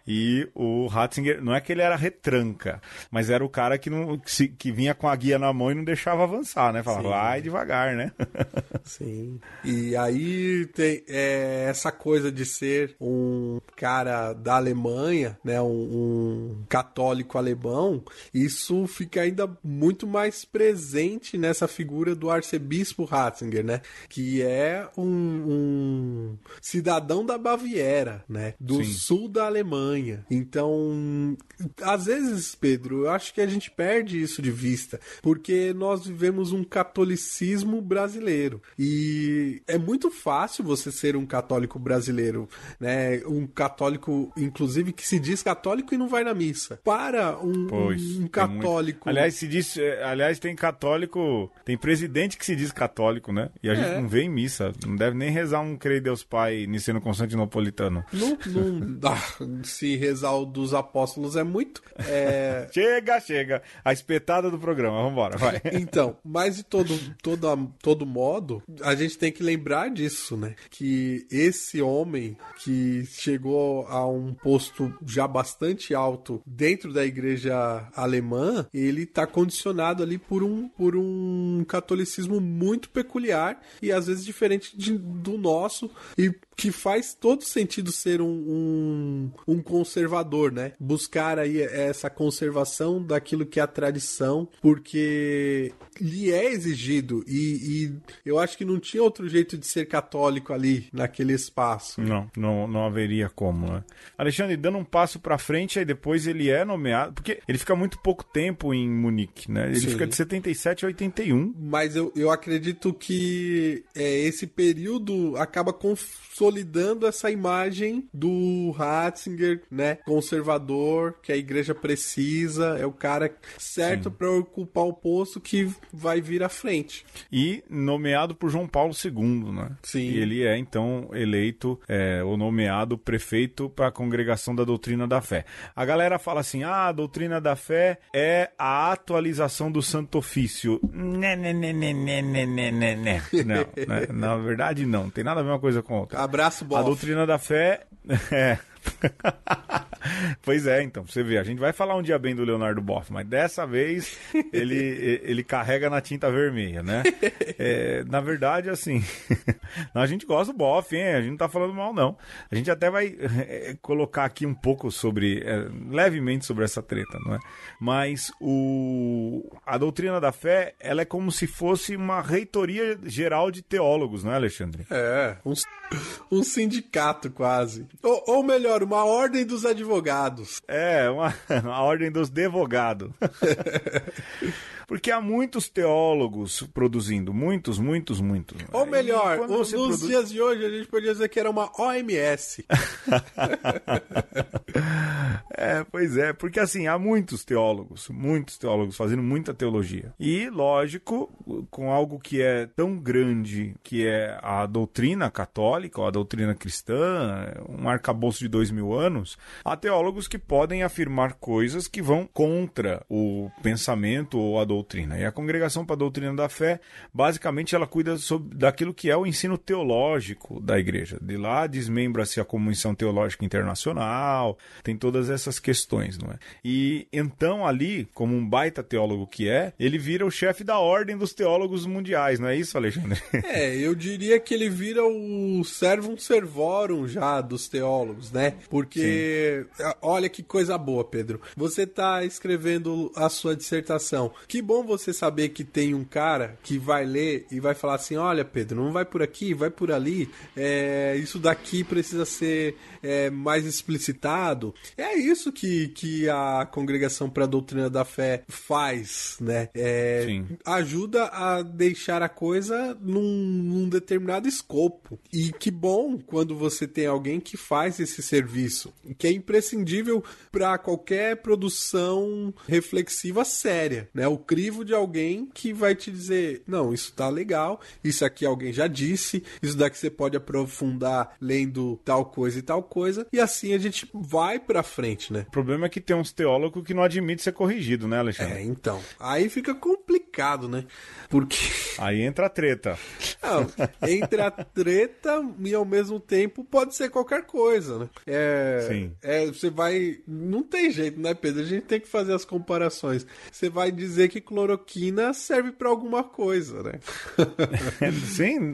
E o Ratzinger, não é que ele era retranca, mas era o cara que, não, que, se, que vinha com a guia na mão e não deixava avançar, né? Falava, Sim. vai devagar, né? Sim. E aí tem é, essa coisa de ser um cara da Alemanha, né? Um, um, católico alemão, isso fica ainda muito mais presente nessa figura do arcebispo Ratzinger, né? Que é um, um cidadão da Baviera, né? Do Sim. sul da Alemanha. Então, às vezes, Pedro, eu acho que a gente perde isso de vista porque nós vivemos um catolicismo brasileiro e é muito fácil você ser um católico brasileiro, né? Um católico, inclusive, que se diz católico e não vai na missa. Para um, pois, um católico. Aliás, se diz, eh, aliás, tem católico, tem presidente que se diz católico, né? E a é. gente não vê em missa, não deve nem rezar um Creio Deus Pai Niceno Constantinopolitano. Não, não ah, se rezar o dos apóstolos é muito. É... chega, chega. A espetada do programa vambora, vai. então, mas de todo, todo, todo modo, a gente tem que lembrar disso, né? Que esse homem que chegou a um posto já bastante alto dentro da igreja alemã, ele está condicionado ali por um, por um catolicismo muito peculiar e às vezes diferente de, do nosso e que faz todo sentido ser um, um, um, conservador, né? Buscar aí essa conservação daquilo que é a tradição, porque lhe é exigido e, e, eu acho que não tinha outro jeito de ser católico ali naquele espaço. Não, não, não haveria como, né? Alexandre, dando um passo para frente, aí depois ele é nomeado, porque ele fica muito pouco tempo em Munique, né? Ele Sim. fica de 77 a 81. Mas eu, eu acredito que é, esse período acaba consolidando essa imagem do Ratzinger, né, conservador, que a igreja precisa, é o cara certo para ocupar qual poço que vai vir à frente. E nomeado por João Paulo II, né? Sim. E ele é então eleito é, ou nomeado prefeito para a congregação da doutrina da fé. A galera fala assim: ah, a doutrina da fé é a atualização do Santo Ofício. Né, né, né, né, né, né, né, né. né. Não, né? na verdade não. Tem nada a ver uma coisa com outra. Abraço, Bob. A doutrina da fé é, pois é, então, você vê, a gente vai falar um dia bem do Leonardo Boff, mas dessa vez ele, ele carrega na tinta vermelha, né? É, na verdade, assim, a gente gosta do Boff, hein? A gente não tá falando mal, não. A gente até vai é, colocar aqui um pouco sobre, é, levemente sobre essa treta, não é? Mas o, a doutrina da fé, ela é como se fosse uma reitoria geral de teólogos, não é, Alexandre? É, um, um sindicato quase. Ou, ou melhor, uma ordem dos advogados. É, uma, uma ordem dos devogados. Porque há muitos teólogos produzindo, muitos, muitos, muitos. Ou melhor, nos produz... dias de hoje a gente podia dizer que era uma OMS. é, pois é, porque assim, há muitos teólogos, muitos teólogos fazendo muita teologia. E, lógico, com algo que é tão grande, que é a doutrina católica, ou a doutrina cristã, um arcabouço de dois mil anos, há teólogos que podem afirmar coisas que vão contra o pensamento ou a doutrina doutrina. E a Congregação para a Doutrina da Fé, basicamente, ela cuida sobre, daquilo que é o ensino teológico da igreja. De lá desmembra-se a Comissão Teológica Internacional, tem todas essas questões, não é? E então ali, como um baita teólogo que é, ele vira o chefe da ordem dos teólogos mundiais, não é isso, Alexandre? É, eu diria que ele vira o servum servorum já dos teólogos, né? Porque Sim. olha que coisa boa, Pedro. Você está escrevendo a sua dissertação. Que bom você saber que tem um cara que vai ler e vai falar assim: olha, Pedro, não vai por aqui, vai por ali, é, isso daqui precisa ser é, mais explicitado. É isso que, que a Congregação para a Doutrina da Fé faz, né? É, ajuda a deixar a coisa num, num determinado escopo. E que bom quando você tem alguém que faz esse serviço, que é imprescindível para qualquer produção reflexiva séria, né? O crivo de alguém que vai te dizer: não, isso tá legal, isso aqui alguém já disse, isso daqui você pode aprofundar lendo tal coisa e tal coisa, e assim a gente vai pra frente, né? O problema é que tem uns teólogos que não admitem ser corrigido, né, Alexandre? É, então. Aí fica complicado, né? Porque. Aí entra a treta. Não, entre a treta e ao mesmo tempo pode ser qualquer coisa, né? É, Sim. É, você vai. Não tem jeito, né, Pedro? A gente tem que fazer as comparações. Você vai dizer que cloroquina serve para alguma coisa, né? Sim,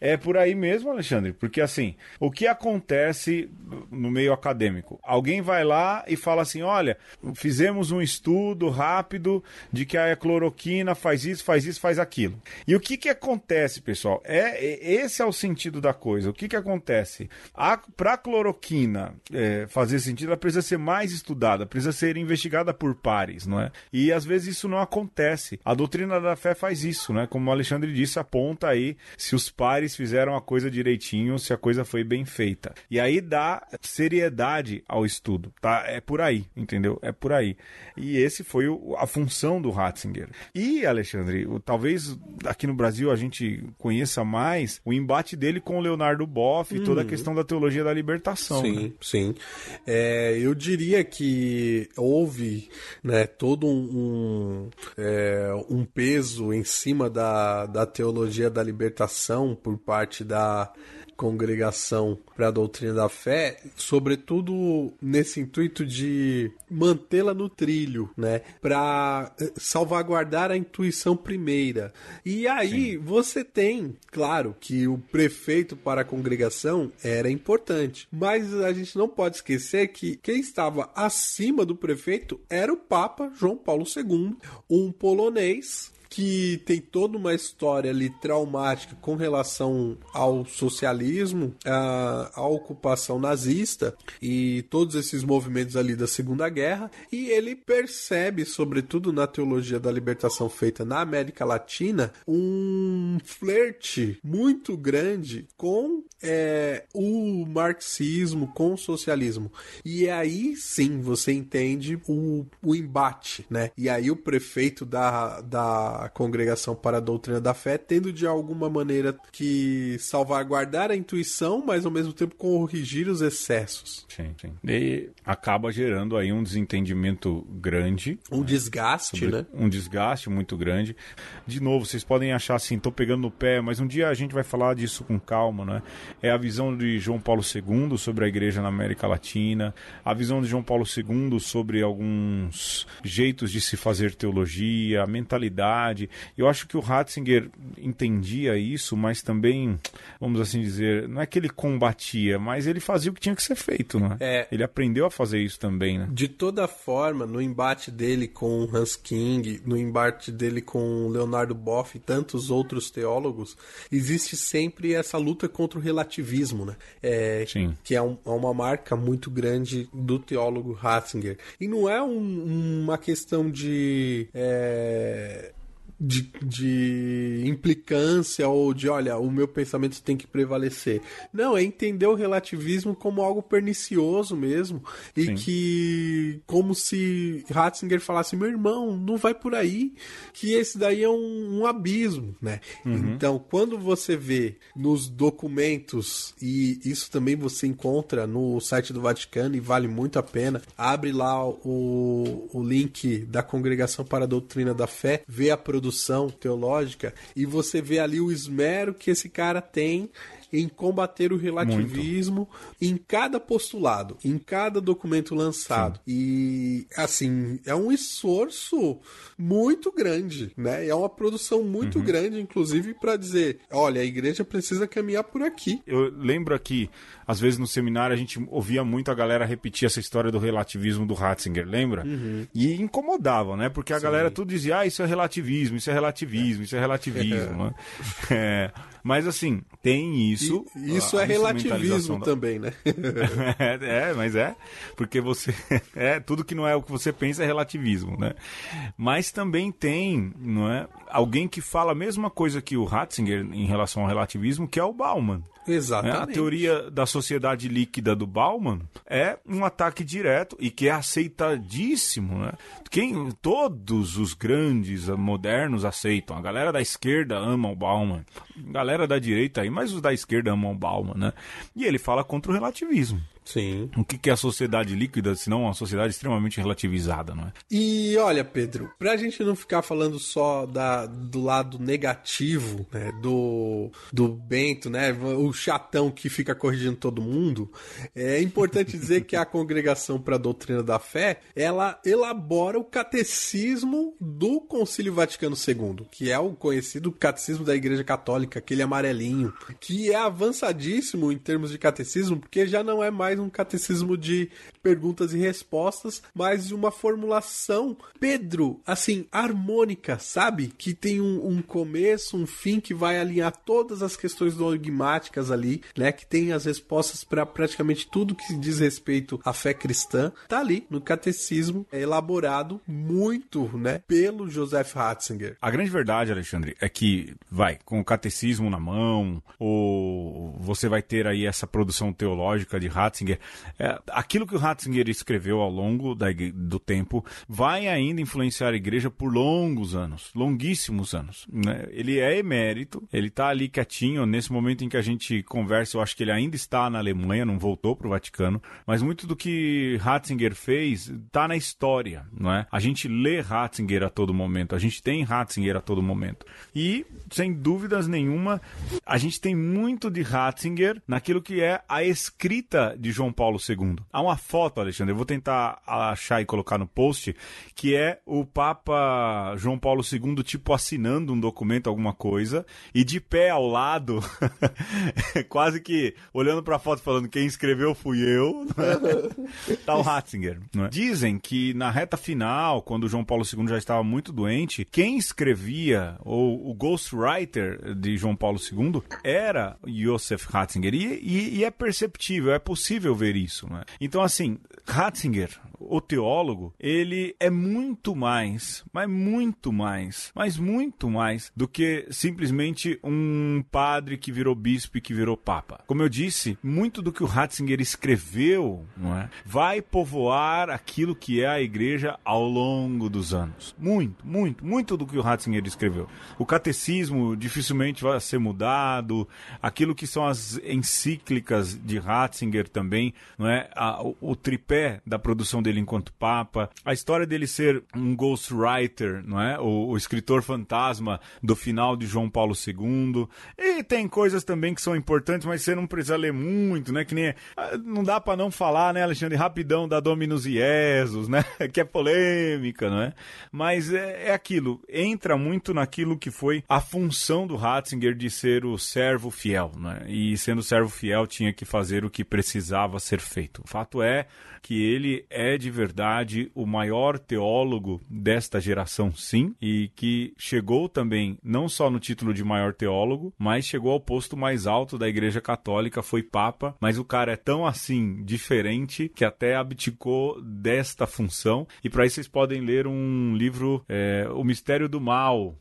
é por aí mesmo, Alexandre. Porque assim, o que acontece no meio acadêmico? Alguém vai lá e fala assim: olha, fizemos um estudo rápido de que a cloroquina faz isso, faz isso, faz aquilo. E o que que acontece, pessoal? É, é esse é o sentido da coisa. O que que acontece? Para a cloroquina é, fazer sentido, ela precisa ser mais estudada, precisa ser investigada por pares, não é? E às vezes isso não acontece. A doutrina da fé faz isso, né? Como o Alexandre disse, aponta aí se os pares fizeram a coisa direitinho, se a coisa foi bem feita. E aí dá seriedade ao estudo, tá? É por aí, entendeu? É por aí. E esse foi o, a função do Ratzinger. E, Alexandre, o, talvez aqui no Brasil a gente conheça mais o embate dele com o Leonardo Boff e toda a uhum. questão da teologia da libertação. Sim, né? sim. É, eu diria que houve né, todo um, um, é, um peso em cima da, da teologia da libertação por parte da congregação para a doutrina da fé, sobretudo nesse intuito de mantê-la no trilho, né, para eh, salvaguardar a intuição primeira. E aí Sim. você tem, claro, que o prefeito para a congregação era importante, mas a gente não pode esquecer que quem estava acima do prefeito era o Papa João Paulo II, um polonês que tem toda uma história ali traumática com relação ao socialismo, à, ocupação nazista e todos esses movimentos ali da Segunda Guerra, e ele percebe, sobretudo na teologia da libertação feita na América Latina, um flerte muito grande com é, o marxismo, com o socialismo. E aí sim você entende o, o embate, né? E aí o prefeito da, da Congregação para a Doutrina da Fé tendo de alguma maneira que salvaguardar a intuição, mas ao mesmo tempo corrigir os excessos. Sim, sim. E acaba gerando aí um desentendimento grande. Um né? desgaste, né? Um desgaste muito grande. De novo, vocês podem achar assim, tô pegando no pé, mas um dia a gente vai falar disso com calma, né? É a visão de João Paulo II sobre a igreja na América Latina, a visão de João Paulo II sobre alguns jeitos de se fazer teologia, a mentalidade. Eu acho que o Ratzinger entendia isso, mas também, vamos assim dizer, não é que ele combatia, mas ele fazia o que tinha que ser feito, né? É. Ele aprendeu a fazer isso também, né? De toda forma, no embate dele com Hans King, no embate dele com Leonardo Boff e tantos outros teólogos, existe sempre essa luta contra o relativismo, né? É, Sim. Que é, um, é, uma marca muito grande do teólogo Ratzinger. E não é um, uma questão de. É, de, de implicância ou de, olha, o meu pensamento tem que prevalecer. Não, é entender o relativismo como algo pernicioso mesmo. E Sim. que, como se Ratzinger falasse, meu irmão, não vai por aí, que esse daí é um, um abismo, né? Uhum. Então, quando você vê nos documentos, e isso também você encontra no site do Vaticano e vale muito a pena, abre lá o, o link da Congregação para a Doutrina da Fé, vê a produção produção teológica e você vê ali o esmero que esse cara tem em combater o relativismo Muito. em cada postulado, em cada documento lançado. Sim. E, assim, é um esforço muito grande, né? É uma produção muito uhum. grande, inclusive, para dizer: olha, a igreja precisa caminhar por aqui. Eu lembro aqui, às vezes no seminário, a gente ouvia muito a galera repetir essa história do relativismo do Ratzinger, lembra? Uhum. E incomodava, né? Porque a Sim. galera tudo dizia: ah, isso é relativismo, isso é relativismo, isso é relativismo, né? É. Mas assim, tem isso. E, isso é relativismo também, né? é, é, mas é. Porque você. É, tudo que não é o que você pensa é relativismo, né? Mas também tem, não é? Alguém que fala a mesma coisa que o Ratzinger em relação ao relativismo, que é o Bauman. Exatamente. A teoria da sociedade líquida do Bauman é um ataque direto e que é aceitadíssimo, né? Quem, todos os grandes modernos aceitam. A galera da esquerda ama o Bauman. A galera da direita aí, mas os da esquerda amam o Bauman, né? E ele fala contra o relativismo. Sim. O que é a sociedade líquida, senão uma sociedade extremamente relativizada, não é? E olha, Pedro, pra gente não ficar falando só da, do lado negativo, né, do, do Bento, né, o chatão que fica corrigindo todo mundo, é importante dizer que a Congregação para a Doutrina da Fé, ela elabora o catecismo do Concílio Vaticano II, que é o conhecido catecismo da Igreja Católica, aquele amarelinho, que é avançadíssimo em termos de catecismo, porque já não é mais mais um catecismo de perguntas e respostas, mas de uma formulação, Pedro, assim, harmônica, sabe? Que tem um, um começo, um fim que vai alinhar todas as questões dogmáticas ali, né? Que tem as respostas para praticamente tudo que diz respeito à fé cristã. Tá ali no catecismo, é elaborado muito, né? Pelo Joseph Ratzinger. A grande verdade, Alexandre, é que, vai, com o catecismo na mão, ou você vai ter aí essa produção teológica de Ratzinger Ratzinger. É, aquilo que o Ratzinger escreveu ao longo da, do tempo vai ainda influenciar a igreja por longos anos, longuíssimos anos. Né? Ele é emérito, ele está ali quietinho. Nesse momento em que a gente conversa, eu acho que ele ainda está na Alemanha, não voltou para o Vaticano. Mas muito do que Ratzinger fez está na história, não é? A gente lê Ratzinger a todo momento, a gente tem Ratzinger a todo momento. E, sem dúvidas nenhuma, a gente tem muito de Ratzinger naquilo que é a escrita de João Paulo II. Há uma foto, Alexandre, eu vou tentar achar e colocar no post, que é o Papa João Paulo II, tipo, assinando um documento, alguma coisa, e de pé ao lado, quase que olhando para a foto falando quem escreveu fui eu, é? tá o Ratzinger. É? Dizem que na reta final, quando João Paulo II já estava muito doente, quem escrevia, ou o ghostwriter de João Paulo II, era Joseph Ratzinger. E, e, e é perceptível, é possível ver isso. Né? Então, assim, Ratzinger, o teólogo, ele é muito mais, mas muito mais, mas muito mais do que simplesmente um padre que virou bispo e que virou papa. Como eu disse, muito do que o Ratzinger escreveu, não é, vai povoar aquilo que é a igreja ao longo dos anos. Muito, muito, muito do que o Ratzinger escreveu. O catecismo dificilmente vai ser mudado, aquilo que são as encíclicas de Ratzinger também, não é, o, o tripé da produção dele enquanto Papa, a história dele ser um ghostwriter, não é? O, o, escritor fantasma do final de João Paulo II. E tem coisas também que são importantes, mas você não precisa ler muito, né? Que nem ah, não dá para não falar, né, Alexandre, rapidão da Dominus Iesus, né? Que é polêmica, não é? Mas é, é aquilo, entra muito naquilo que foi a função do Ratzinger de ser o servo fiel, né? E sendo servo fiel tinha que fazer o que precisava ser feito. O fato é que ele é de verdade o maior teólogo desta geração, sim, e que chegou também não só no título de maior teólogo, mas chegou ao posto mais alto da Igreja Católica, foi Papa, mas o cara é tão assim diferente que até abdicou desta função. E para isso vocês podem ler um livro, é, O Mistério do Mal,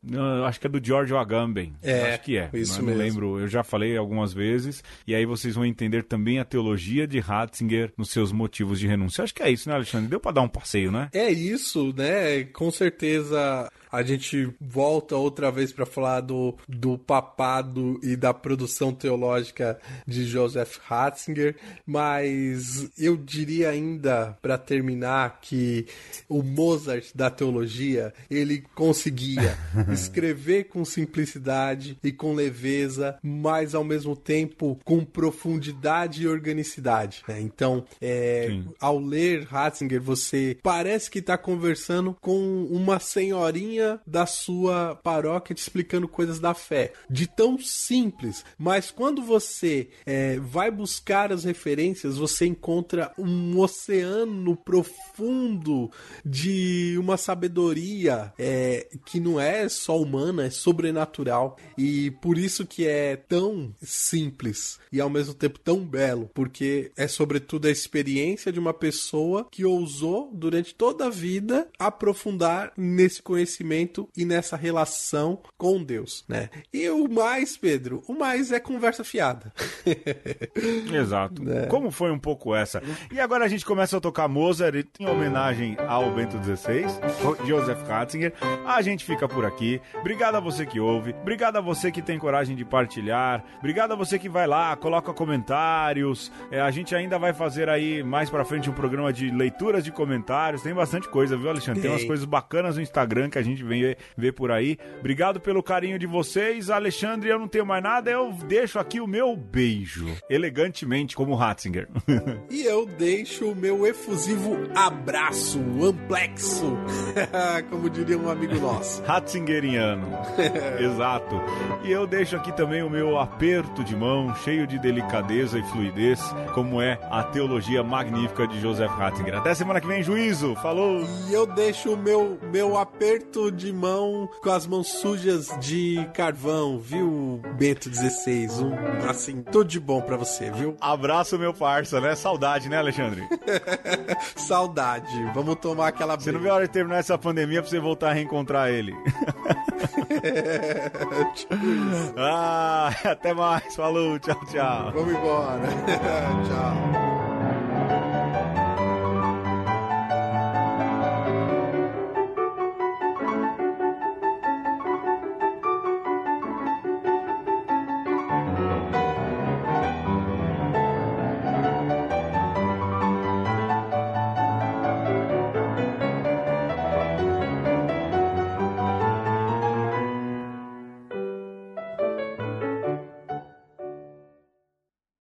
acho que é do George Agamben. É, acho que é. Isso não, mesmo. não lembro, eu já falei algumas vezes, e aí vocês vão entender também a teologia de Ratzinger nos seus motivos de renúncia. Acho que é isso, né, Alexandre? Deu para dar um passeio, né? É isso, né? Com certeza a gente volta outra vez para falar do, do papado e da produção teológica de Joseph Ratzinger, mas eu diria ainda, para terminar, que o Mozart da teologia ele conseguia escrever com simplicidade e com leveza, mas ao mesmo tempo com profundidade e organicidade. Né? Então, é, ao ler Ratzinger, você parece que está conversando com uma senhorinha da sua paróquia te explicando coisas da fé. De tão simples. Mas quando você é, vai buscar as referências, você encontra um oceano profundo de uma sabedoria é, que não é só humana, é sobrenatural. E por isso que é tão simples e ao mesmo tempo tão belo. Porque é sobretudo a experiência de uma pessoa que ousou durante toda a vida aprofundar nesse conhecimento e nessa relação com Deus, né? E o mais, Pedro, o mais é conversa fiada. Exato. É. Como foi um pouco essa? E agora a gente começa a tocar Mozart em homenagem ao Bento XVI, Joseph Ratzinger. A gente fica por aqui. Obrigado a você que ouve. Obrigado a você que tem coragem de partilhar. Obrigado a você que vai lá, coloca comentários. É, a gente ainda vai fazer aí mais pra frente um programa de leituras de comentários. Tem bastante coisa, viu, Alexandre? Tem umas coisas bacanas no Instagram que a gente vem ver por aí. Obrigado pelo carinho de vocês. Alexandre, eu não tenho mais nada, eu deixo aqui o meu beijo. Elegantemente, como Ratzinger. e eu deixo o meu efusivo abraço, amplexo, como diria um amigo nosso. Ratzingeriano. Exato. E eu deixo aqui também o meu aperto de mão, cheio de delicadeza e fluidez, como é a teologia magnífica de Joseph Ratzinger. Até semana que vem, juízo. Falou! E eu deixo o meu, meu aperto de mão com as mãos sujas de carvão, viu, Bento 16? Um, assim, tudo de bom para você, viu? Abraço, meu parça, né? Saudade, né, Alexandre? Saudade. Vamos tomar aquela Você não vê a hora de terminar essa pandemia pra você voltar a reencontrar ele. é, tipo isso. Ah, até mais. Falou, tchau, tchau. Vamos embora. tchau.